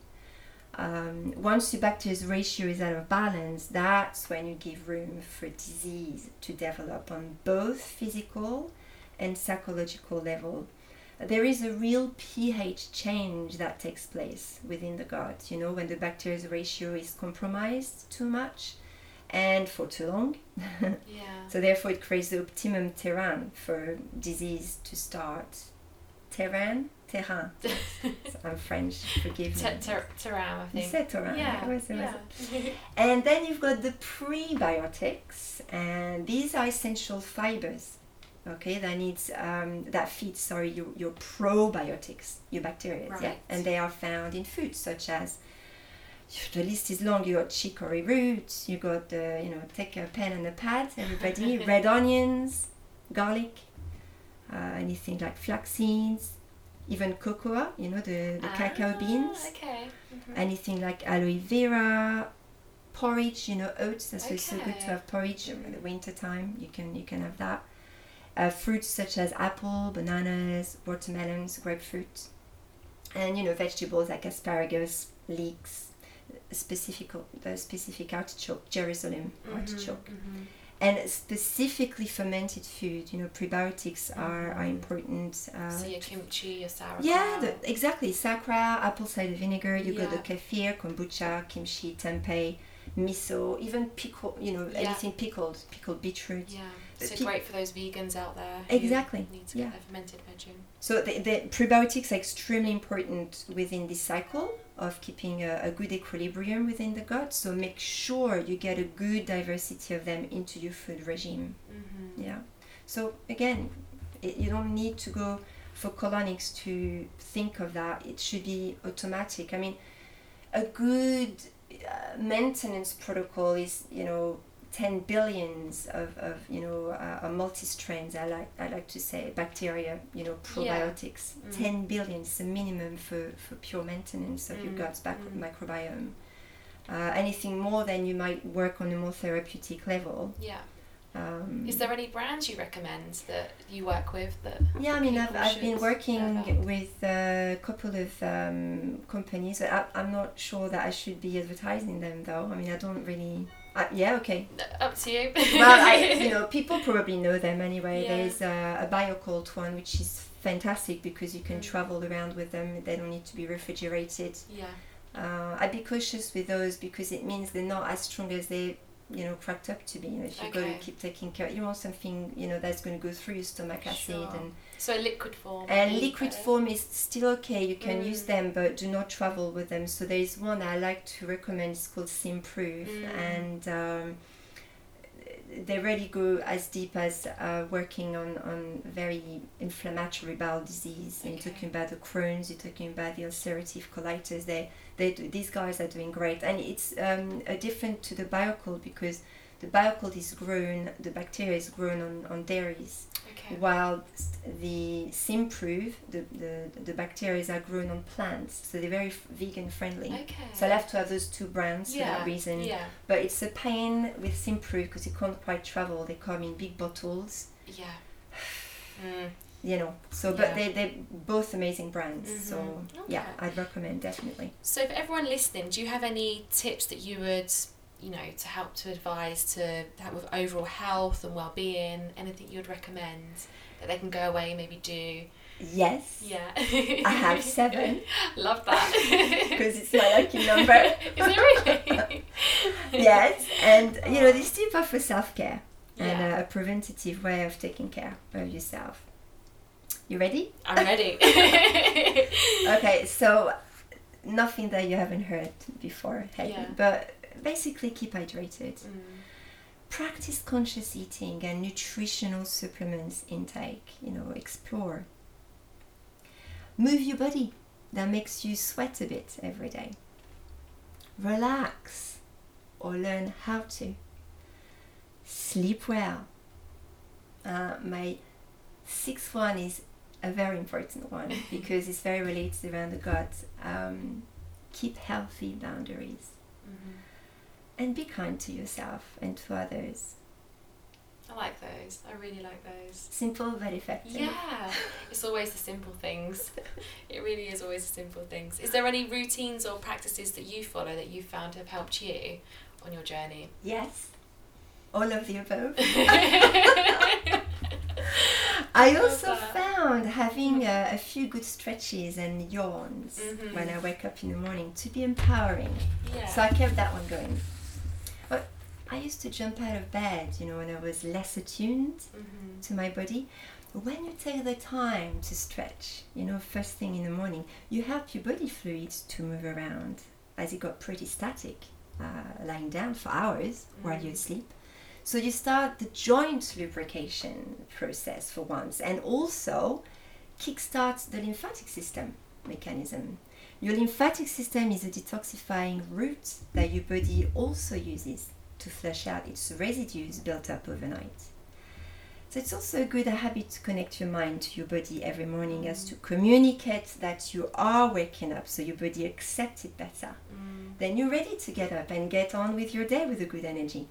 Speaker 2: um, once your bacteria's ratio is out of balance, that's when you give room for disease to develop on both physical and psychological level. There is a real pH change that takes place within the gut. You know, when the bacteria's ratio is compromised too much and for too long.
Speaker 1: Yeah.
Speaker 2: So therefore, it creates the optimum terrain for disease to start. Terrain, terrain. I'm French. Forgive me.
Speaker 1: Ter- ter- Teram, I
Speaker 2: You
Speaker 1: think.
Speaker 2: said terrain.
Speaker 1: yeah.
Speaker 2: Was-
Speaker 1: yeah.
Speaker 2: And then you've got the prebiotics, and these are essential fibers. Okay, that needs um, that feeds sorry your, your probiotics, your bacteria, yeah, and they are found in foods such as the list is long. You got chicory roots. You got the you know take a pen and a pad. Everybody red onions, garlic, uh, anything like flax seeds, even cocoa. You know the the cacao
Speaker 1: Ah,
Speaker 2: beans.
Speaker 1: Okay. Mhm.
Speaker 2: Anything like aloe vera, porridge. You know oats. That's also good to have porridge in the winter time. You can you can have that. Uh, fruits such as apple, bananas, watermelons, grapefruit, and you know vegetables like asparagus, leeks, specific the specific artichoke, Jerusalem artichoke,
Speaker 1: Mhm.
Speaker 2: and specifically fermented food. You know prebiotics are, are
Speaker 1: Mhm.
Speaker 2: important. Uh,
Speaker 1: So your kimchi, your sauerkraut.
Speaker 2: yeah, the, exactly. Sauerkraut, apple cider vinegar. You got the kefir, kombucha, kimchi, tempeh, miso, even pickle. You know
Speaker 1: Yeah.
Speaker 2: anything pickled, pickled beetroot.
Speaker 1: Yeah. So great for those vegans out there. who
Speaker 2: Exactly,
Speaker 1: Need to
Speaker 2: yeah.
Speaker 1: get their fermented veg in.
Speaker 2: So the, the prebiotics are extremely important within this cycle of keeping a, a good equilibrium within the gut. So make sure you get a good diversity of them into your food regime.
Speaker 1: Mm-hmm.
Speaker 2: Yeah. So again, it, you don't need to go for colonics to think of that. It should be automatic. I mean, a good uh, maintenance protocol is you know 10 billions of, of you know uh, multi-strains I like I like to say bacteria you know probiotics
Speaker 1: Mm.
Speaker 2: 10 billion is the minimum for, for pure maintenance of your
Speaker 1: Mm,
Speaker 2: gut's bac-
Speaker 1: mm.
Speaker 2: microbiome uh, anything more than you might work on a more therapeutic level
Speaker 1: Yeah.
Speaker 2: um,
Speaker 1: Is there any brands you recommend that you work with that?
Speaker 2: yeah, I mean, I've, I've been working with a couple of um, companies. I, I'm not sure that I should be advertising them though. I mean, I don't really. Uh, yeah, okay.
Speaker 1: Up to you.
Speaker 2: Well, I, you know, people probably know them anyway.
Speaker 1: Yeah.
Speaker 2: There's a, a Bio-Kult one, which is fantastic because you can
Speaker 1: Mm.
Speaker 2: travel around with them. They don't need to be refrigerated.
Speaker 1: Yeah.
Speaker 2: Uh, I'd be cautious with those because it means they're not as strong as they, you know, cracked up to be. You know, if you got
Speaker 1: Okay.
Speaker 2: to keep taking care, you want something, you know, that's going to go through your stomach acid
Speaker 1: Sure.
Speaker 2: and
Speaker 1: So liquid form.
Speaker 2: and liquid
Speaker 1: better.
Speaker 2: form is still okay. You can use
Speaker 1: Mm.
Speaker 2: them, but do not travel with them. So there is one I like to recommend. It's called Symprove,
Speaker 1: Mm.
Speaker 2: and um, they really go as deep as uh, working on, on very inflammatory bowel disease. And You're talking about the Crohn's. You're talking about the ulcerative colitis. They, they do, these guys are doing great, and it's um, uh, different to the Bio-Kult because the Bio-Kult is grown. The bacteria is grown on, on dairies
Speaker 1: Okay.
Speaker 2: while the Symprove, the, the, the bacteria are grown on plants, so they're very vegan friendly.
Speaker 1: Okay.
Speaker 2: So I have to have those two brands for that reason.
Speaker 1: Yeah.
Speaker 2: But it's a pain with Symprove because you can't quite travel. They come in big bottles,
Speaker 1: Yeah. Mm.
Speaker 2: you know. So,
Speaker 1: Yeah.
Speaker 2: but they they're both amazing brands. So
Speaker 1: Mhm.
Speaker 2: yeah,
Speaker 1: Okay.
Speaker 2: I'd recommend definitely.
Speaker 1: So, for everyone listening, do you have any tips that you would, you know, to help to advise to help with overall health and well-being? Anything you would recommend that they can go away and maybe do?
Speaker 2: Yes.
Speaker 1: Yeah.
Speaker 2: I have seven
Speaker 1: Love that.
Speaker 2: because it's my lucky number.
Speaker 1: Is it really?
Speaker 2: yes, and you know these tips are for self care. and
Speaker 1: Yeah.
Speaker 2: a, a preventative way of taking care of yourself. You ready?
Speaker 1: I'm ready.
Speaker 2: Okay, so nothing that you haven't heard before, hey,
Speaker 1: Yeah.
Speaker 2: but basically keep hydrated.
Speaker 1: Mm.
Speaker 2: Practice conscious eating and nutritional supplements intake. You know, explore. Move your body. That makes you sweat a bit every day. Relax or learn how to. Sleep well. Uh, my sixth one is a very important one because it's very related around the gut. Um, keep healthy boundaries
Speaker 1: Mhm.
Speaker 2: And be kind to yourself and to others.
Speaker 1: I like those. I really like those.
Speaker 2: Simple but effective.
Speaker 1: Yeah, it's always the simple things. It really is always the simple things. Is there any routines or practices that you follow that you found have helped you on your journey?
Speaker 2: Yes. All of the above. I also found having a, a few good stretches and yawns
Speaker 1: Mhm.
Speaker 2: when I wake up in the morning to be empowering.
Speaker 1: yeah.
Speaker 2: So I kept that one going. I used to jump out of bed, you know, when I was less attuned
Speaker 1: Mhm.
Speaker 2: to my body. When you take the time to stretch, you know, first thing in the morning, you help your body fluids to move around as it got pretty static, uh, lying down for hours while
Speaker 1: Mm.
Speaker 2: you're asleep. So you start the joint lubrication process for once and also kickstart the lymphatic system. mechanism. Your lymphatic system is a detoxifying route that your body also uses to flush out its residues built up overnight. So it's also a good habit to connect your mind to your body every morning as to communicate that you are waking up so your body accepts it better.
Speaker 1: Mm.
Speaker 2: Then you're ready to get up and get on with your day with a good energy.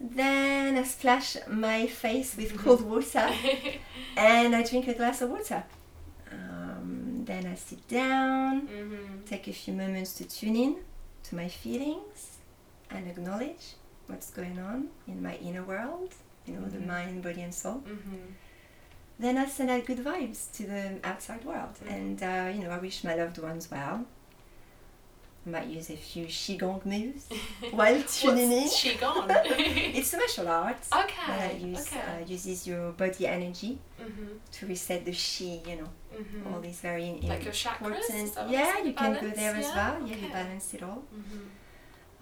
Speaker 2: Then I splash my face with cold water and I drink a glass of water. Um, then I sit down,
Speaker 1: Mhm.
Speaker 2: take a few moments to tune in to my feelings and acknowledge what's going on in my inner world, you know, the
Speaker 1: Mhm.
Speaker 2: mind, body, and soul.
Speaker 1: Mhm.
Speaker 2: Then I send out good vibes to the outside world,
Speaker 1: Mm.
Speaker 2: and uh, you know, I wish my loved ones well. I might use a few qigong moves while tuning in.
Speaker 1: Gone?
Speaker 2: It's a martial art that
Speaker 1: okay.
Speaker 2: use,
Speaker 1: okay.
Speaker 2: uh, uses your body energy
Speaker 1: Mhm.
Speaker 2: to reset the chi, you know,
Speaker 1: Mhm.
Speaker 2: all these very
Speaker 1: Like
Speaker 2: important.
Speaker 1: Is that what
Speaker 2: Yeah, you can go there as
Speaker 1: Yeah?
Speaker 2: well. Yeah, you balance it all.
Speaker 1: Mhm.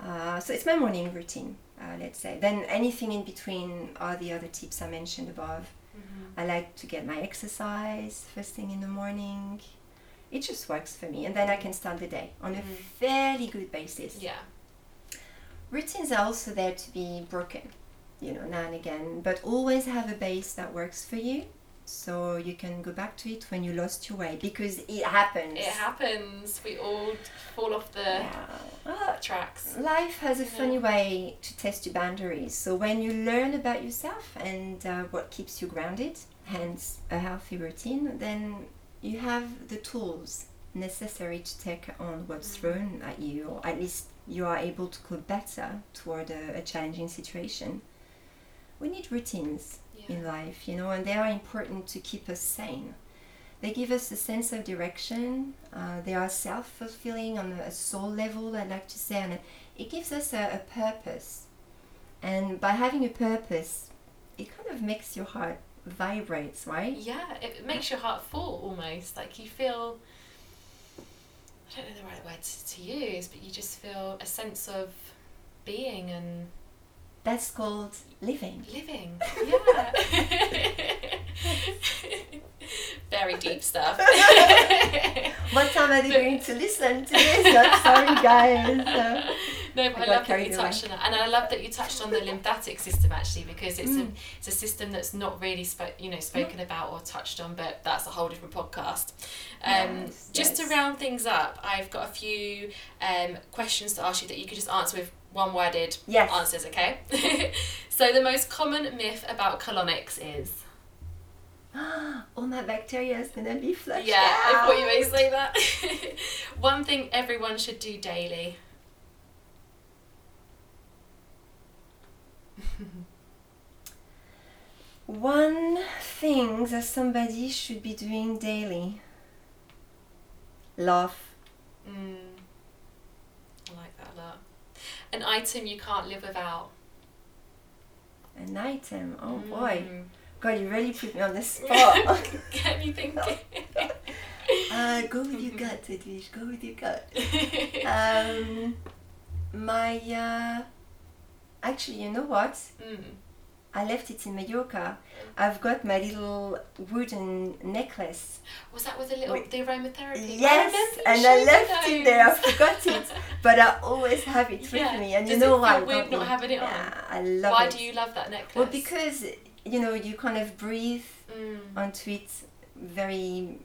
Speaker 2: Uh, so it's my morning routine, uh, let's say. Then anything in between are the other tips I mentioned above.
Speaker 1: Mhm.
Speaker 2: I like to get my exercise first thing in the morning. It just works for me, and then I can start the day on a
Speaker 1: Mhm.
Speaker 2: fairly good basis.
Speaker 1: Yeah.
Speaker 2: Routines are also there to be broken, you know, now and again, but always have a base that works for you, so you can go back to it when you lost your way because it happens.
Speaker 1: It happens. We all fall off the
Speaker 2: Yeah. Well,
Speaker 1: tracks.
Speaker 2: Life has a
Speaker 1: Yeah.
Speaker 2: funny way to test your boundaries. So when you learn about yourself and uh, what keeps you grounded, hence a healthy routine, then you have the tools necessary to take on what's
Speaker 1: Mhm.
Speaker 2: thrown at you, or at least you are able to cope better toward a, a challenging situation. We need routines
Speaker 1: Yeah.
Speaker 2: in life, you know, and they are important to keep us sane. They give us a sense of direction. Uh, they are self fulfilling on a soul level, I'd like to say, and it- gives us a, a purpose. And by having a purpose, it kind of makes your heart vibrates, right?
Speaker 1: Yeah, it, makes your heart full almost. Like you feel. I don't know the right words to, to use, but you just feel a sense of being and
Speaker 2: That's called living.
Speaker 1: living. Yeah. Very deep stuff.
Speaker 2: What time are they going to listen to this? I'm sorry, guys. Uh,
Speaker 1: No, but
Speaker 2: I
Speaker 1: I, love that you
Speaker 2: away.
Speaker 1: touched on that, and I love that you touched on the lymphatic system actually, because it's
Speaker 2: Mm.
Speaker 1: a it's a system that's not really spo- you know spoken about or touched on, but that's a whole different podcast. Um,
Speaker 2: Yes,
Speaker 1: just
Speaker 2: yes.
Speaker 1: to round things up, I've got a few um, questions to ask you that you could just answer with one-worded
Speaker 2: Yes.
Speaker 1: answers. Okay. so the most common myth about colonics is.
Speaker 2: All my bacteria is gonna be flushed
Speaker 1: Yeah, I thought you may say that. One thing everyone should do daily.
Speaker 2: One thing that somebody should be doing daily. Laugh.
Speaker 1: Mm. I like that a lot. An item you can't live without.
Speaker 2: An item. Oh boy. God, you really put me on the spot.
Speaker 1: Get me thinking.
Speaker 2: uh, go with your gut, Edwige. Go with your gut. Um, my uh, actually, you know what?
Speaker 1: mm.
Speaker 2: I left it in Mallorca. I've got my little wooden necklace.
Speaker 1: Was that with a little
Speaker 2: Wait.
Speaker 1: the aromatherapy?
Speaker 2: Yes,
Speaker 1: you
Speaker 2: and I left it there. I forgot it, but I always have it
Speaker 1: Yeah.
Speaker 2: with me. And
Speaker 1: Does
Speaker 2: you know why?
Speaker 1: weird not having it on?
Speaker 2: Yeah, I love
Speaker 1: Why
Speaker 2: it.
Speaker 1: Why do you love that necklace?
Speaker 2: Well, because you know you kind of breathe
Speaker 1: Mm.
Speaker 2: onto it very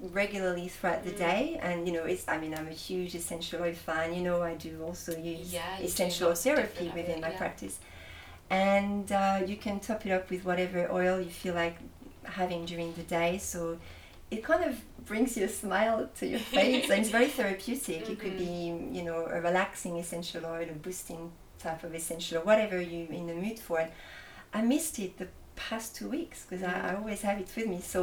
Speaker 2: regularly throughout the
Speaker 1: Mm.
Speaker 2: day and you know it's i mean i'm a huge essential oil fan you know i do also use
Speaker 1: Yeah,
Speaker 2: essential
Speaker 1: oil
Speaker 2: therapy within
Speaker 1: of
Speaker 2: my
Speaker 1: yeah.
Speaker 2: practice and uh, you can top it up with whatever oil you feel like having during the day so it kind of brings you a smile to your face and it's very therapeutic it could
Speaker 1: Mhm.
Speaker 2: be you know a relaxing essential oil a boosting type of essential or whatever you're in the mood for and i missed it the past two weeks because I, I always have it with me so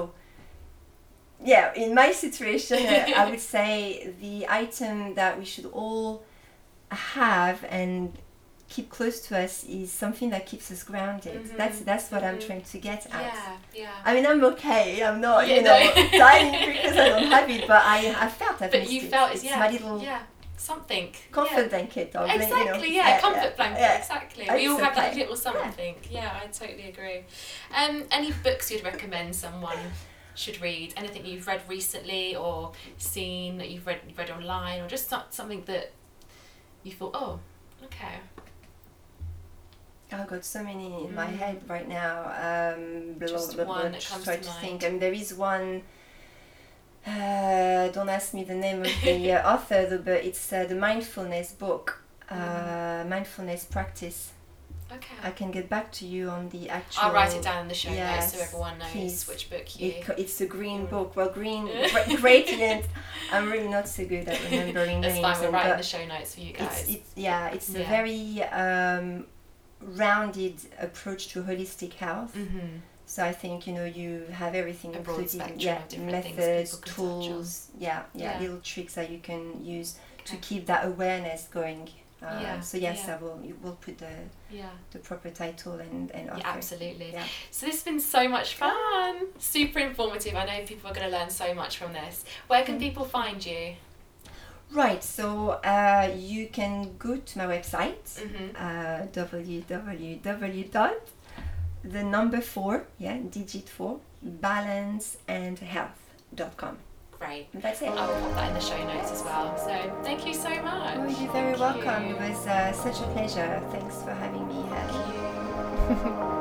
Speaker 2: yeah in my situation uh, i would say the item that we should all have and keep close to us is something that keeps us grounded
Speaker 1: Mhm,
Speaker 2: that's that's what i'm
Speaker 1: mhm.
Speaker 2: trying to get at
Speaker 1: Yeah, yeah.
Speaker 2: I mean, I'm okay. I'm not,
Speaker 1: Yeah,
Speaker 2: you know,
Speaker 1: no.
Speaker 2: dying because I don't have it, but I, I felt I've
Speaker 1: but you
Speaker 2: it.
Speaker 1: felt
Speaker 2: it's
Speaker 1: it's yeah,
Speaker 2: my little
Speaker 1: yeah, something.
Speaker 2: comfort
Speaker 1: yeah.
Speaker 2: blanket. Or,
Speaker 1: Exactly,
Speaker 2: you know,
Speaker 1: yeah, comfort blanket,
Speaker 2: yeah.
Speaker 1: exactly. We all have that little something. Yeah. I totally agree. Um, any books you'd recommend someone? should read? Anything you've read recently or seen that you've read read online, or just so- something that you thought, oh, okay.
Speaker 2: I've got so many in my
Speaker 1: Mm.
Speaker 2: head right now. Um,
Speaker 1: Just one that comes
Speaker 2: try
Speaker 1: to
Speaker 2: to
Speaker 1: mind.
Speaker 2: think. And there is one. Uh, don't ask me the name of the uh, author, though, but it's uh, the mindfulness book, uh,
Speaker 1: Mm.
Speaker 2: mindfulness practice.
Speaker 1: Okay.
Speaker 2: I can get back to you on the actual.
Speaker 1: I'll write it down in the show notes so everyone knows
Speaker 2: please.
Speaker 1: which book you.
Speaker 2: It, it's a green
Speaker 1: Mm.
Speaker 2: book. Well, green, gra- gradient. I'm really not so good at remembering
Speaker 1: That's
Speaker 2: names.
Speaker 1: fine. We're
Speaker 2: and-
Speaker 1: writing
Speaker 2: but
Speaker 1: the show notes for you guys.
Speaker 2: it's yeah, it's a very um, rounded approach to holistic health.
Speaker 1: mm-hmm.
Speaker 2: So I think you know you have everything
Speaker 1: A
Speaker 2: included. yeah,
Speaker 1: of different things
Speaker 2: methods,
Speaker 1: people can touch on.
Speaker 2: tools. Yeah, yeah,
Speaker 1: Yeah.
Speaker 2: little tricks that you can use to keep that awareness going. Uh,
Speaker 1: Yeah,
Speaker 2: So yes,
Speaker 1: yeah.
Speaker 2: I will. You will put the,
Speaker 1: Yeah.
Speaker 2: the proper title and and author.
Speaker 1: Yeah, absolutely.
Speaker 2: Yeah.
Speaker 1: So this has been so much fun. Super informative. I know people are going to learn so much from this. Where can
Speaker 2: Mm.
Speaker 1: people find you?
Speaker 2: Right. So uh, you can go to my website.
Speaker 1: Mm-hmm.
Speaker 2: uh, www dot the number four yeah digit four balanceandhealth.com
Speaker 1: Great.
Speaker 2: and that's it
Speaker 1: I will pop that in the show notes as well. So thank you so much.
Speaker 2: oh you're very
Speaker 1: Thank
Speaker 2: welcome
Speaker 1: you.
Speaker 2: it was uh, such a pleasure thanks for having me here
Speaker 1: Thank you.